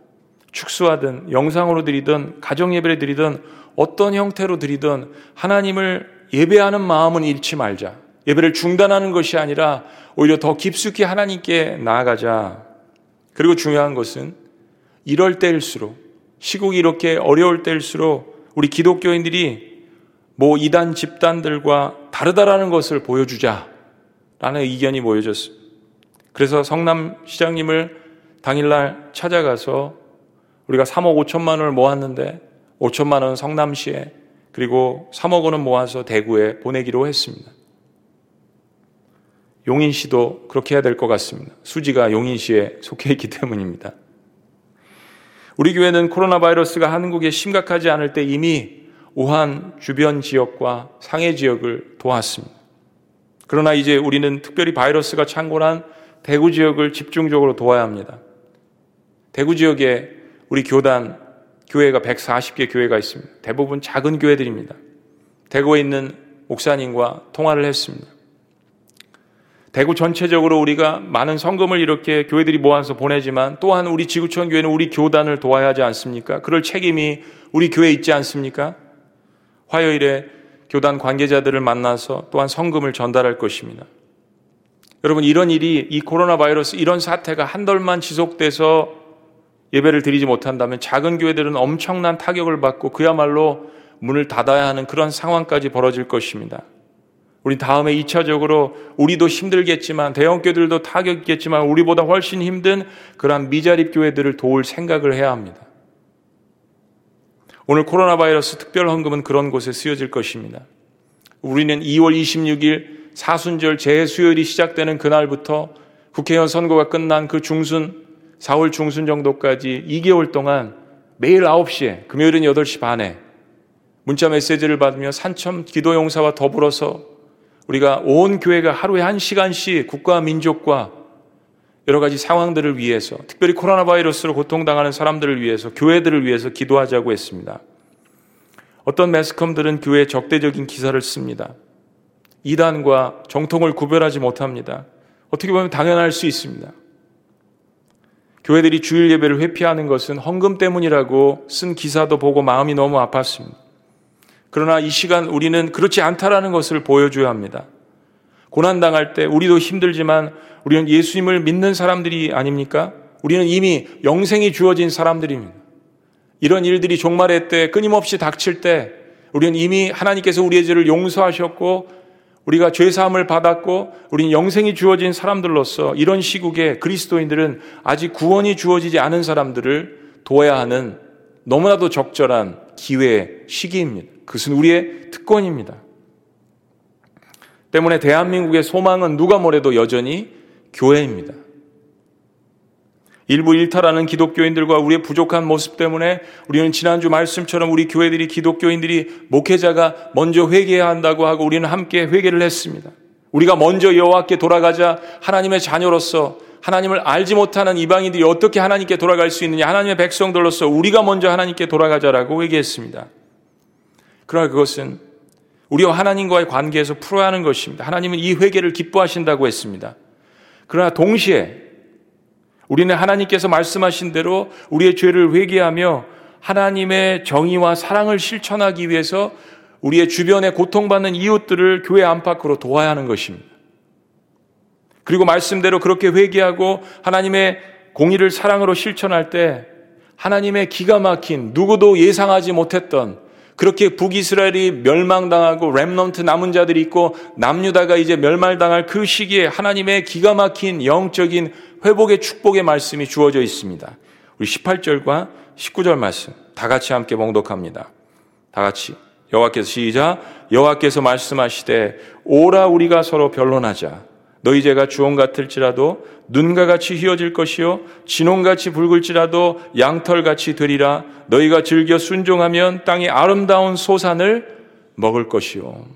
축소하든 영상으로 드리든 가정 예배를 드리든 어떤 형태로 드리든 하나님을 예배하는 마음은 잃지 말자. 예배를 중단하는 것이 아니라 오히려 더 깊숙이 하나님께 나아가자. 그리고 중요한 것은 이럴 때일수록 시국이 이렇게 어려울 때일수록 우리 기독교인들이 뭐 이단 집단들과 다르다라는 것을 보여주자. 라는 의견이 모여졌습니다. 그래서 성남 시장님을 당일날 찾아가서 우리가 3억 5천만 원을 모았는데 5천만 원은 성남시에 그리고 3억 원은 모아서 대구에 보내기로 했습니다. 용인시도 그렇게 해야 될 것 같습니다. 수지가 용인시에 속해 있기 때문입니다. 우리 교회는 코로나 바이러스가 한국에 심각하지 않을 때 이미 우한 주변 지역과 상해 지역을 도왔습니다. 그러나 이제 우리는 특별히 바이러스가 창궐한 대구 지역을 집중적으로 도와야 합니다. 대구 지역에 우리 교단, 교회가 140개 교회가 있습니다. 대부분 작은 교회들입니다. 대구에 있는 목사님과 통화를 했습니다. 대구 전체적으로 우리가 많은 성금을 이렇게 교회들이 모아서 보내지만 또한 우리 지구촌 교회는 우리 교단을 도와야 하지 않습니까? 그럴 책임이 우리 교회에 있지 않습니까? 화요일에 교단 관계자들을 만나서 또한 성금을 전달할 것입니다. 여러분, 이런 일이 이 코로나 바이러스 이런 사태가 한 달만 지속돼서 예배를 드리지 못한다면 작은 교회들은 엄청난 타격을 받고 그야말로 문을 닫아야 하는 그런 상황까지 벌어질 것입니다. 우리 다음에 2차적으로 우리도 힘들겠지만 대형교회들도 타격이 있겠지만 우리보다 훨씬 힘든 그러한 미자립 교회들을 도울 생각을 해야 합니다. 오늘 코로나 바이러스 특별 헌금은 그런 곳에 쓰여질 것입니다. 우리는 2월 26일 사순절 재수요일이 시작되는 그날부터 국회의원 선거가 끝난 그 중순 4월 중순 정도까지 2개월 동안 매일 9시에 금요일은 8시 반에 문자 메시지를 받으며 산천 기도 용사와 더불어서 우리가 온 교회가 하루에 한 시간씩 국가 민족과 여러 가지 상황들을 위해서 특별히 코로나 바이러스로 고통당하는 사람들을 위해서 교회들을 위해서 기도하자고 했습니다. 어떤 매스컴들은 교회 적대적인 기사를 씁니다. 이단과 정통을 구별하지 못합니다. 어떻게 보면 당연할 수 있습니다. 교회들이 주일 예배를 회피하는 것은 헌금 때문이라고 쓴 기사도 보고 마음이 너무 아팠습니다. 그러나 이 시간 우리는 그렇지 않다라는 것을 보여줘야 합니다. 고난당할 때 우리도 힘들지만 우리는 예수님을 믿는 사람들이 아닙니까? 우리는 이미 영생이 주어진 사람들입니다. 이런 일들이 종말의 때 끊임없이 닥칠 때 우리는 이미 하나님께서 우리의 죄를 용서하셨고 우리가 죄사함을 받았고 우리는 영생이 주어진 사람들로서 이런 시국에 그리스도인들은 아직 구원이 주어지지 않은 사람들을 도와야 하는 너무나도 적절한 기회 시기입니다. 그것은 우리의 특권입니다. 때문에 대한민국의 소망은 누가 뭐래도 여전히 교회입니다. 일부 일탈하는 기독교인들과 우리의 부족한 모습 때문에 우리는 지난주 말씀처럼 우리 교회들이 기독교인들이 목회자가 먼저 회개해야 한다고 하고 우리는 함께 회개를 했습니다. 우리가 먼저 여호와께 돌아가자 하나님의 자녀로서 하나님을 알지 못하는 이방인들이 어떻게 하나님께 돌아갈 수 있느냐 하나님의 백성들로서 우리가 먼저 하나님께 돌아가자라고 회개했습니다. 그러나 그것은 우리와 하나님과의 관계에서 풀어야 하는 것입니다. 하나님은 이 회개를 기뻐하신다고 했습니다. 그러나 동시에 우리는 하나님께서 말씀하신 대로 우리의 죄를 회개하며 하나님의 정의와 사랑을 실천하기 위해서 우리의 주변에 고통받는 이웃들을 교회 안팎으로 도와야 하는 것입니다. 그리고 말씀대로 그렇게 회개하고 하나님의 공의를 사랑으로 실천할 때 하나님의 기가 막힌 누구도 예상하지 못했던 그렇게 북이스라엘이 멸망당하고 렘넌트 남은 자들이 있고 남유다가 이제 멸말당할 그 시기에 하나님의 기가 막힌 영적인 회복의 축복의 말씀이 주어져 있습니다. 우리 18절과 19절 말씀 다 같이 함께 봉독합니다. 다 같이 여호와께서 시작 여호와께서 말씀하시되 오라 우리가 서로 변론하자 너희 죄가 주홍 같을지라도 눈과 같이 휘어질 것이요 진홍같이 붉을지라도 양털같이 되리라 너희가 즐겨 순종하면 땅의 아름다운 소산을 먹을 것이요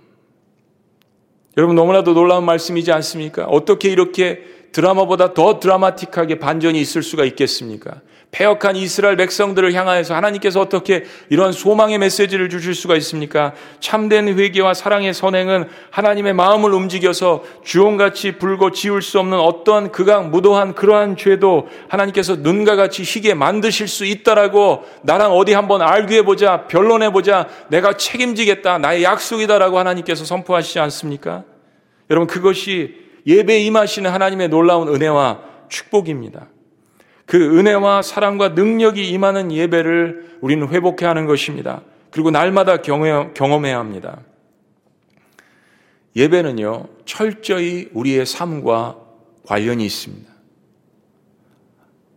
여러분 너무나도 놀라운 말씀이지 않습니까? 어떻게 이렇게 드라마보다 더 드라마틱하게 반전이 있을 수가 있겠습니까? 폐역한 이스라엘 백성들을 향하여서 하나님께서 어떻게 이러한 소망의 메시지를 주실 수가 있습니까? 참된 회개와 사랑의 선행은 하나님의 마음을 움직여서 주홍같이 불고 지울 수 없는 어떠한 극악 무도한 그러한 죄도 하나님께서 눈과 같이 희게 만드실 수 있다라고 나랑 어디 한번 알귀해 보자, 변론해 보자, 내가 책임지겠다, 나의 약속이다라고 하나님께서 선포하시지 않습니까? 여러분 그것이 예배에 임하시는 하나님의 놀라운 은혜와 축복입니다. 그 은혜와 사랑과 능력이 임하는 예배를 우리는 회복해야 하는 것입니다. 그리고 날마다 경험해야 합니다. 예배는요, 철저히 우리의 삶과 관련이 있습니다.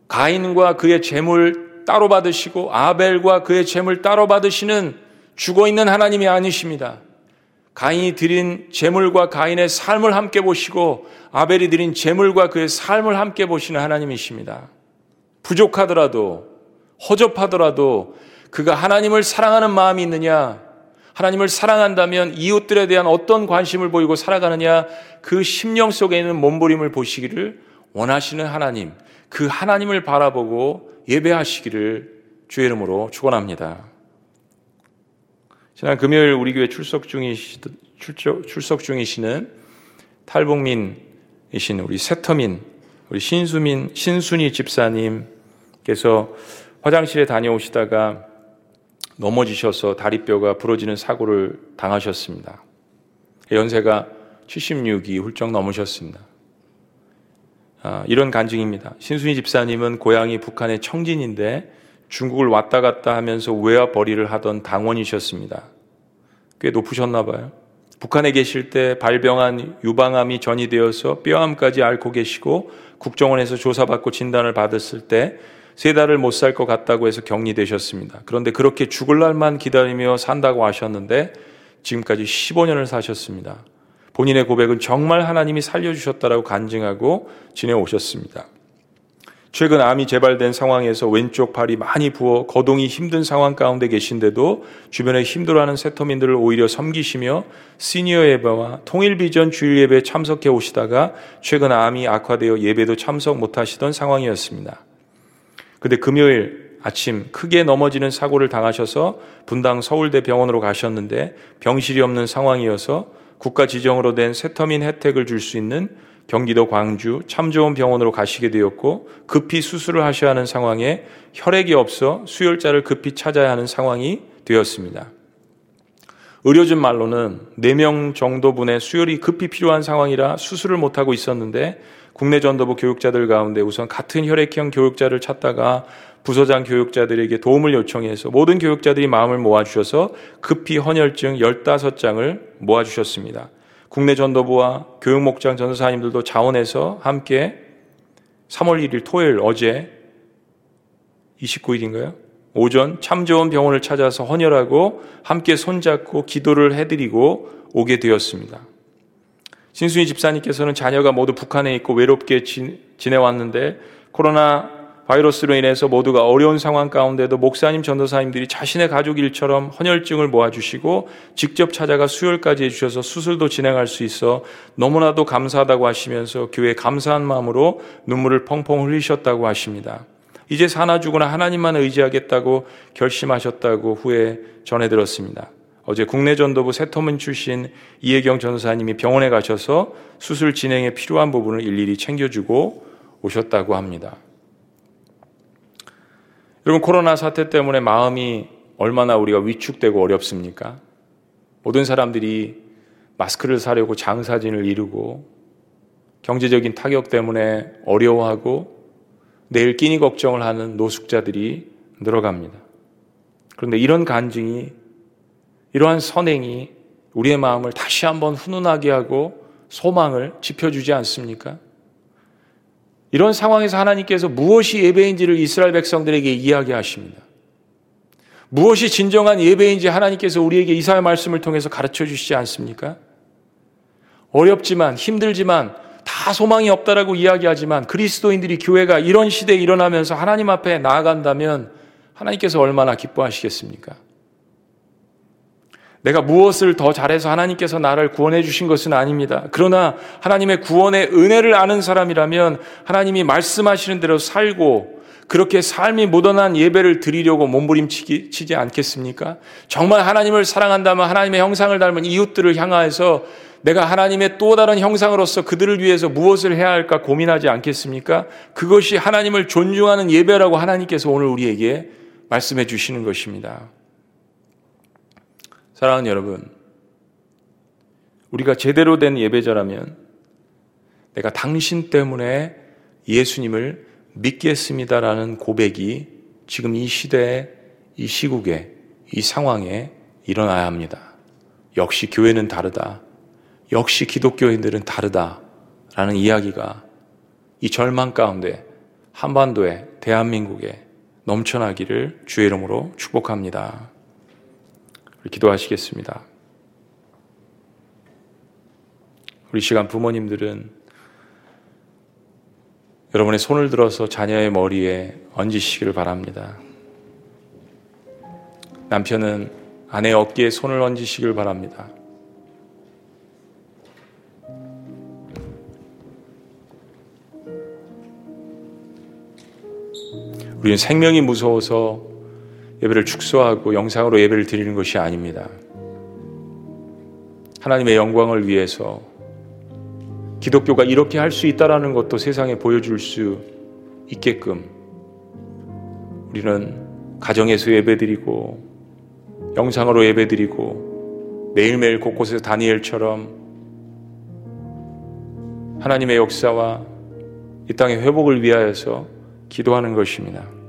가인과 그의 재물 따로 받으시고 아벨과 그의 재물 따로 받으시는 죽어 있는 하나님이 아니십니다. 가인이 드린 재물과 가인의 삶을 함께 보시고 아벨이 드린 재물과 그의 삶을 함께 보시는 하나님이십니다. 부족하더라도 허접하더라도 그가 하나님을 사랑하는 마음이 있느냐 하나님을 사랑한다면 이웃들에 대한 어떤 관심을 보이고 살아가느냐 그 심령 속에 있는 몸부림을 보시기를 원하시는 하나님 그 하나님을 바라보고 예배하시기를 주의 이름으로 축원합니다. 지난 금요일 우리 교회 출석 중이시 출석, 중이시는 탈북민이신 우리 세터민 우리 신수민, 신순이 집사님께서 화장실에 다녀오시다가 넘어지셔서 다리뼈가 부러지는 사고를 당하셨습니다. 연세가 76이 훌쩍 넘으셨습니다. 아, 이런 간증입니다. 신순이 집사님은 고향이 북한의 청진인데 중국을 왔다 갔다 하면서 외화 벌이를 하던 당원이셨습니다. 꽤 높으셨나 봐요. 북한에 계실 때 발병한 유방암이 전이되어서 뼈암까지 앓고 계시고 국정원에서 조사받고 진단을 받았을 때 세 달을 못 살 것 같다고 해서 격리되셨습니다. 그런데 그렇게 죽을 날만 기다리며 산다고 하셨는데 지금까지 15년을 사셨습니다. 본인의 고백은 정말 하나님이 살려주셨다라고 간증하고 지내오셨습니다. 최근 암이 재발된 상황에서 왼쪽 팔이 많이 부어 거동이 힘든 상황 가운데 계신데도 주변에 힘들어하는 세터민들을 오히려 섬기시며 시니어 예배와 통일 비전 주일 예배에 참석해 오시다가 최근 암이 악화되어 예배도 참석 못 하시던 상황이었습니다. 근데 금요일 아침 크게 넘어지는 사고를 당하셔서 분당 서울대 병원으로 가셨는데 병실이 없는 상황이어서 국가 지정으로 된 세터민 혜택을 줄 수 있는 경기도 광주 참 좋은 병원으로 가시게 되었고 급히 수술을 하셔야 하는 상황에 혈액이 없어 수혈자를 급히 찾아야 하는 상황이 되었습니다. 의료진 말로는 4명 정도 분의 수혈이 급히 필요한 상황이라 수술을 못하고 있었는데 국내 전도부 교육자들 가운데 우선 같은 혈액형 교육자를 찾다가 부서장 교육자들에게 도움을 요청해서 모든 교육자들이 마음을 모아주셔서 급히 헌혈증 15장을 모아주셨습니다. 국내 전도부와 교육목장 전도사님들도 자원해서 함께 3월 1일 토요일 어제 29일인가요? 오전 참 좋은 병원을 찾아서 헌혈하고 함께 손잡고 기도를 해드리고 오게 되었습니다. 신순이 집사님께서는 자녀가 모두 북한에 있고 외롭게 지내왔는데 코로나 바이러스로 인해서 모두가 어려운 상황 가운데도 목사님, 전도사님들이 자신의 가족 일처럼 헌혈증을 모아주시고 직접 찾아가 수혈까지 해주셔서 수술도 진행할 수 있어 너무나도 감사하다고 하시면서 교회 감사한 마음으로 눈물을 펑펑 흘리셨다고 하십니다. 이제 사나 죽으나 하나님만 의지하겠다고 결심하셨다고 후에 전해 들었습니다. 어제 국내 전도부 세터문 출신 이혜경 전도사님이 병원에 가셔서 수술 진행에 필요한 부분을 일일이 챙겨주고 오셨다고 합니다. 여러분 코로나 사태 때문에 마음이 얼마나 우리가 위축되고 어렵습니까? 모든 사람들이 마스크를 사려고 장사진을 이루고 경제적인 타격 때문에 어려워하고 내일 끼니 걱정을 하는 노숙자들이 늘어갑니다. 그런데 이런 간증이 이러한 선행이 우리의 마음을 다시 한번 훈훈하게 하고 소망을 지펴주지 않습니까? 이런 상황에서 하나님께서 무엇이 예배인지를 이스라엘 백성들에게 이야기하십니다. 무엇이 진정한 예배인지 하나님께서 우리에게 이사의 말씀을 통해서 가르쳐 주시지 않습니까? 어렵지만 힘들지만 다 소망이 없다라고 이야기하지만 그리스도인들이 교회가 이런 시대에 일어나면서 하나님 앞에 나아간다면 하나님께서 얼마나 기뻐하시겠습니까? 내가 무엇을 더 잘해서 하나님께서 나를 구원해 주신 것은 아닙니다. 그러나 하나님의 구원의 은혜를 아는 사람이라면 하나님이 말씀하시는 대로 살고 그렇게 삶이 묻어난 예배를 드리려고 몸부림치지 않겠습니까? 정말 하나님을 사랑한다면 하나님의 형상을 닮은 이웃들을 향하여서 내가 하나님의 또 다른 형상으로서 그들을 위해서 무엇을 해야 할까 고민하지 않겠습니까? 그것이 하나님을 존중하는 예배라고 하나님께서 오늘 우리에게 말씀해 주시는 것입니다. 사랑하는 여러분, 우리가 제대로 된 예배자라면 내가 당신 때문에 예수님을 믿겠습니다라는 고백이 지금 이 시대에, 이 시국에, 이 상황에 일어나야 합니다. 역시 교회는 다르다. 역시 기독교인들은 다르다. 라는 이야기가 이 절망 가운데 한반도에, 대한민국에 넘쳐나기를 주의 이름으로 축복합니다. 기도하시겠습니다. 우리 시간 부모님들은 여러분의 손을 들어서 자녀의 머리에 얹으시기를 바랍니다. 남편은 아내 어깨에 손을 얹으시길 바랍니다. 우리는 생명이 무서워서 예배를 축소하고 영상으로 예배를 드리는 것이 아닙니다. 하나님의 영광을 위해서 기독교가 이렇게 할 수 있다라는 것도 세상에 보여줄 수 있게끔 우리는 가정에서 예배드리고 영상으로 예배드리고 매일매일 곳곳에서 다니엘처럼 하나님의 역사와 이 땅의 회복을 위하여서 기도하는 것입니다.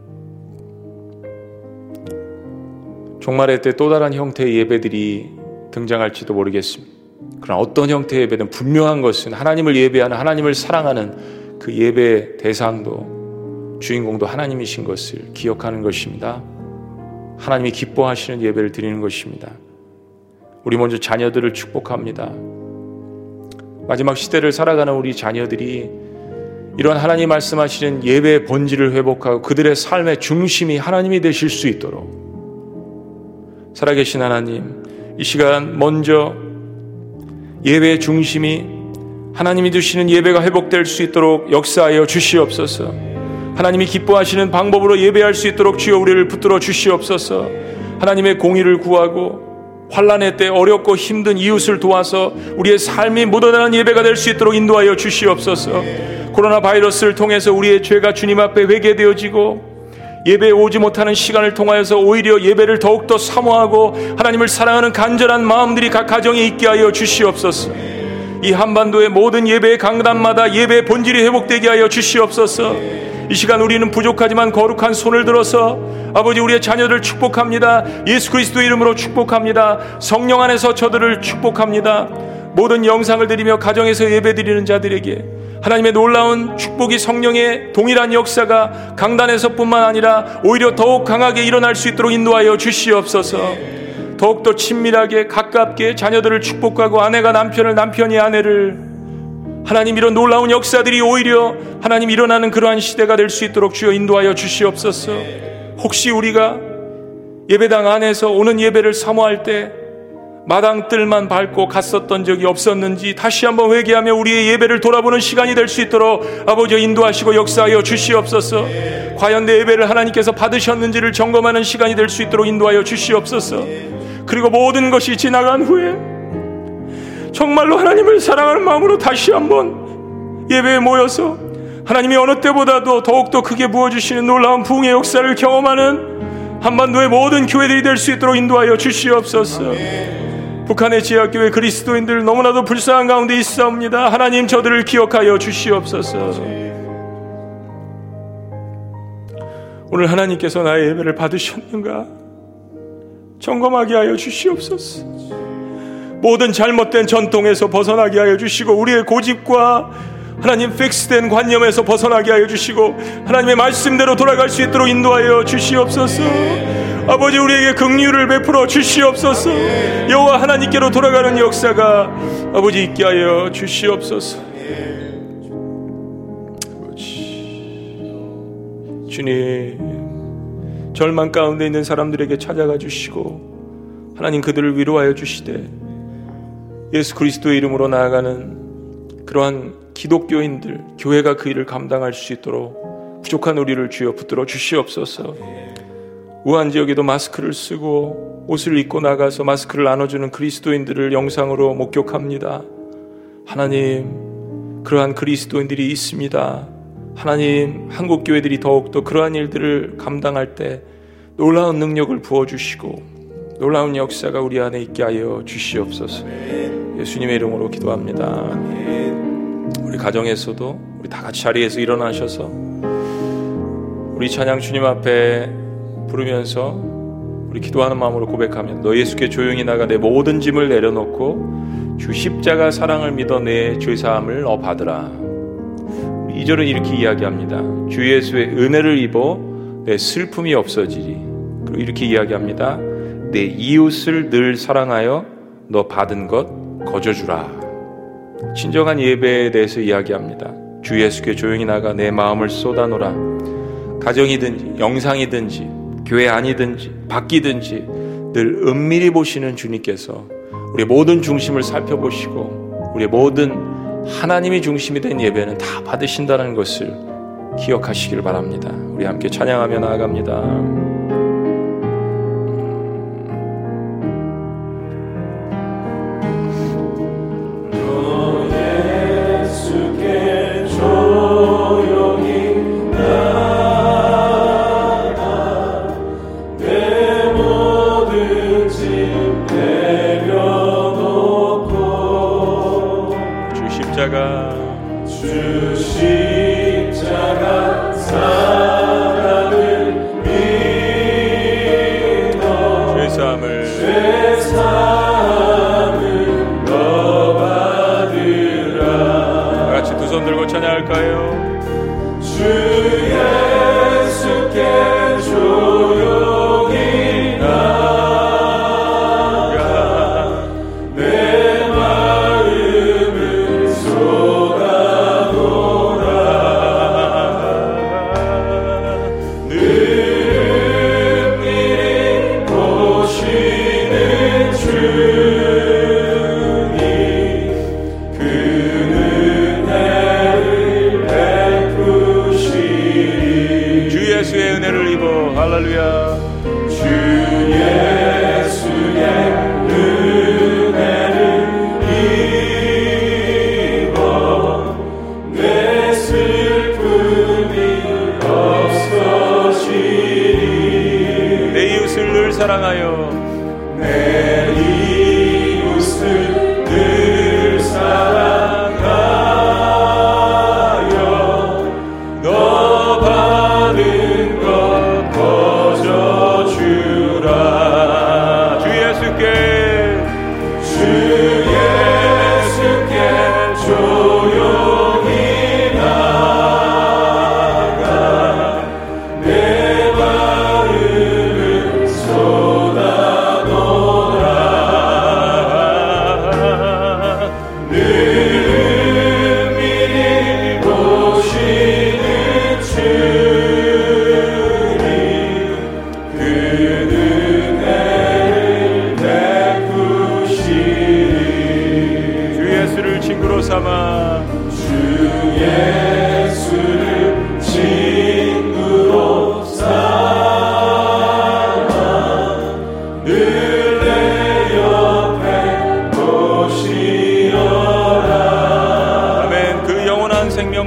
종말의 때 또 다른 형태의 예배들이 등장할지도 모르겠습니다. 그러나 어떤 형태의 예배든 분명한 것은 하나님을 예배하는 하나님을 사랑하는 그 예배 대상도 주인공도 하나님이신 것을 기억하는 것입니다. 하나님이 기뻐하시는 예배를 드리는 것입니다. 우리 먼저 자녀들을 축복합니다. 마지막 시대를 살아가는 우리 자녀들이 이런 하나님 말씀하시는 예배의 본질을 회복하고 그들의 삶의 중심이 하나님이 되실 수 있도록 살아계신 하나님, 이 시간 먼저 예배의 중심이 하나님이 주시는 예배가 회복될 수 있도록 역사하여 주시옵소서. 하나님이 기뻐하시는 방법으로 예배할 수 있도록 주여 우리를 붙들어 주시옵소서. 하나님의 공의를 구하고 환란의 때 어렵고 힘든 이웃을 도와서 우리의 삶이 묻어나는 예배가 될 수 있도록 인도하여 주시옵소서. 코로나 바이러스를 통해서 우리의 죄가 주님 앞에 회개되어지고 예배에 오지 못하는 시간을 통하여서 오히려 예배를 더욱더 사모하고 하나님을 사랑하는 간절한 마음들이 각 가정에 있게 하여 주시옵소서. 이 한반도의 모든 예배의 강단마다 예배의 본질이 회복되게 하여 주시옵소서. 이 시간 우리는 부족하지만 거룩한 손을 들어서 아버지 우리의 자녀들 축복합니다. 예수 그리스도 이름으로 축복합니다. 성령 안에서 저들을 축복합니다. 모든 영상을 드리며 가정에서 예배 드리는 자들에게 하나님의 놀라운 축복이 성령의 동일한 역사가 강단에서뿐만 아니라 오히려 더욱 강하게 일어날 수 있도록 인도하여 주시옵소서. 더욱더 친밀하게 가깝게 자녀들을 축복하고 아내가 남편을 남편이 아내를 하나님 이런 놀라운 역사들이 오히려 하나님 일어나는 그러한 시대가 될 수 있도록 주여 인도하여 주시옵소서. 혹시 우리가 예배당 안에서 오는 예배를 사모할 때 마당뜰만 밟고 갔었던 적이 없었는지 다시 한번 회개하며 우리의 예배를 돌아보는 시간이 될 수 있도록 아버지 인도하시고 역사하여 주시옵소서. 과연 내 예배를 하나님께서 받으셨는지를 점검하는 시간이 될 수 있도록 인도하여 주시옵소서. 그리고 모든 것이 지나간 후에 정말로 하나님을 사랑하는 마음으로 다시 한번 예배에 모여서 하나님이 어느 때보다도 더욱더 크게 부어주시는 놀라운 부흥의 역사를 경험하는 한반도의 모든 교회들이 될 수 있도록 인도하여 주시옵소서. 북한의 지하교회 그리스도인들 너무나도 불쌍한 가운데 있사옵니다. 하나님 저들을 기억하여 주시옵소서. 오늘 하나님께서 나의 예배를 받으셨는가? 점검하게 하여 주시옵소서. 모든 잘못된 전통에서 벗어나게 하여 주시고 우리의 고집과 하나님 픽스된 관념에서 벗어나게 하여 주시고 하나님의 말씀대로 돌아갈 수 있도록 인도하여 주시옵소서. 아버지 우리에게 긍휼을 베풀어 주시옵소서. 여호와 하나님께로 돌아가는 역사가 아버지 있게 하여 주시옵소서. 주님, 절망 가운데 있는 사람들에게 찾아가 주시고, 하나님 그들을 위로하여 주시되, 예수 그리스도의 이름으로 나아가는 그러한 기독교인들, 교회가 그 일을 감당할 수 있도록 부족한 우리를 주여 붙들어 주시옵소서. 우한 지역에도 마스크를 쓰고 옷을 입고 나가서 마스크를 나눠주는 그리스도인들을 영상으로 목격합니다. 하나님, 그러한 그리스도인들이 있습니다. 하나님, 한국 교회들이 더욱더 그러한 일들을 감당할 때 놀라운 능력을 부어 주시고 놀라운 역사가 우리 안에 있게 하여 주시옵소서. 예수님의 이름으로 기도합니다. 우리 가정에서도 우리 다 같이 자리에서 일어나셔서 우리 찬양 주님 앞에 부르면서 우리 기도하는 마음으로 고백하면 너 예수께 조용히 나가 내 모든 짐을 내려놓고 주 십자가 사랑을 믿어 내 죄사함을 너 받으라. 2절은 이렇게 이야기합니다. 주 예수의 은혜를 입어 내 슬픔이 없어지리. 그리고 이렇게 이야기합니다. 내 이웃을 늘 사랑하여 너 받은 것 거저주라. 진정한 예배에 대해서 이야기합니다. 주 예수께 조용히 나가 내 마음을 쏟아놓라. 가정이든지 영상이든지 교회 아니든지 바뀌든지 늘 은밀히 보시는 주님께서 우리 모든 중심을 살펴보시고 우리 모든 하나님이 중심이 된 예배는 다 받으신다는 것을 기억하시길 바랍니다. 우리 함께 찬양하며 나아갑니다.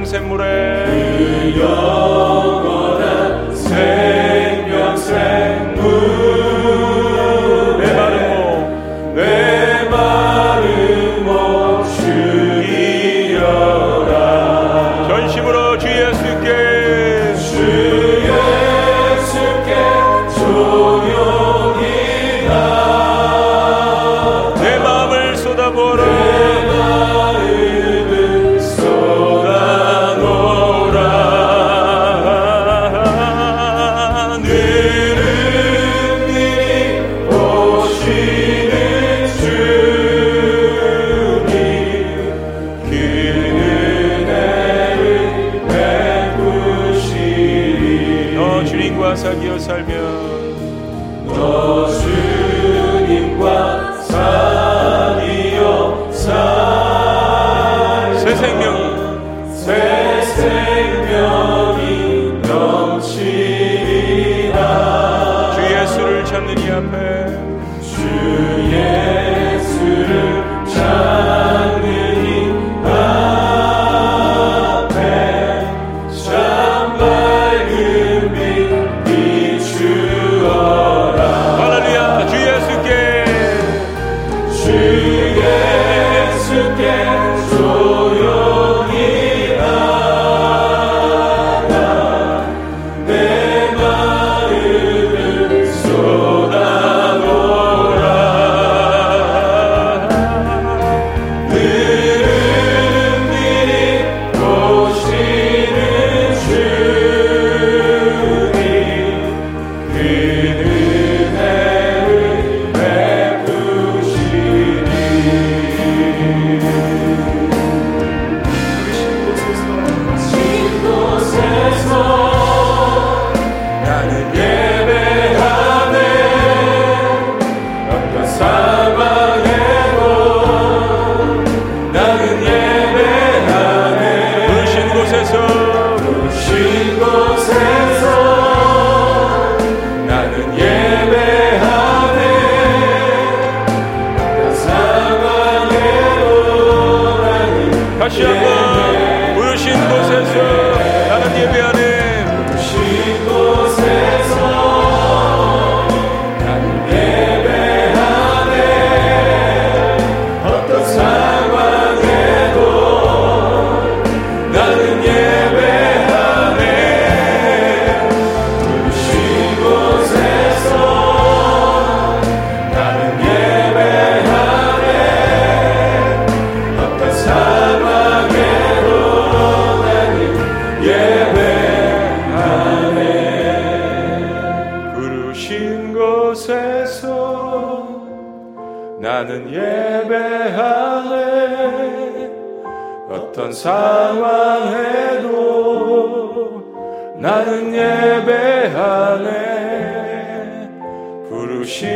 영생물에.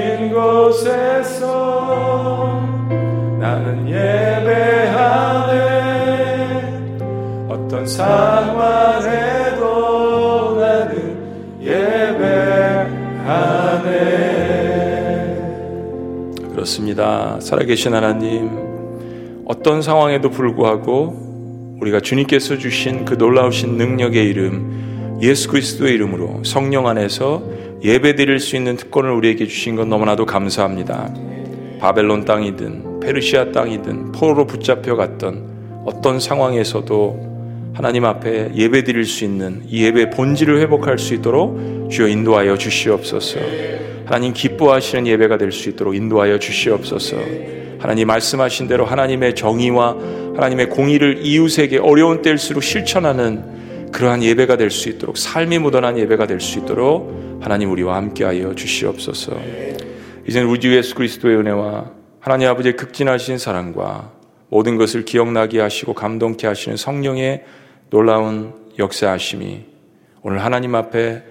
부르신 곳에서 나는 예배하네 어떤 상황에도 나는 예배하네. 그렇습니다. 살아계신 하나님, 어떤 상황에도 불구하고 우리가 주님께서 주신 그 놀라우신 능력의 이름, 예수 그리스도의 이름으로 성령 안에서 예배 드릴 수 있는 특권을 우리에게 주신 것 너무나도 감사합니다. 바벨론 땅이든 페르시아 땅이든 포로로 붙잡혀 갔던 어떤 상황에서도 하나님 앞에 예배 드릴 수 있는 이 예배 본질을 회복할 수 있도록 주여 인도하여 주시옵소서. 하나님 기뻐하시는 예배가 될 수 있도록 인도하여 주시옵소서. 하나님 말씀하신 대로 하나님의 정의와 하나님의 공의를 이웃에게 어려운 때일수록 실천하는 그러한 예배가 될 수 있도록 삶이 묻어난 예배가 될 수 있도록 하나님 우리와 함께하여 주시옵소서. 이제는 우리 주 예수 그리스도의 은혜와 하나님 아버지의 극진하신 사랑과 모든 것을 기억나게 하시고 감동케 하시는 성령의 놀라운 역사하심이 오늘 하나님 앞에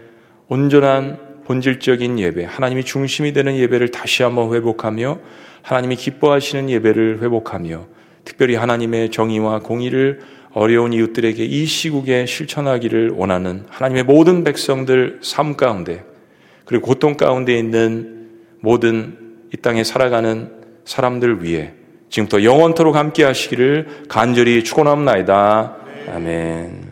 온전한 본질적인 예배, 하나님이 중심이 되는 예배를 다시 한번 회복하며 하나님이 기뻐하시는 예배를 회복하며 특별히 하나님의 정의와 공의를 어려운 이웃들에게 이 시국에 실천하기를 원하는 하나님의 모든 백성들 삶 가운데 그리고 고통 가운데 있는 모든 이 땅에 살아가는 사람들 위해 지금부터 영원토록 함께 하시기를 간절히 축원합니다. 아멘.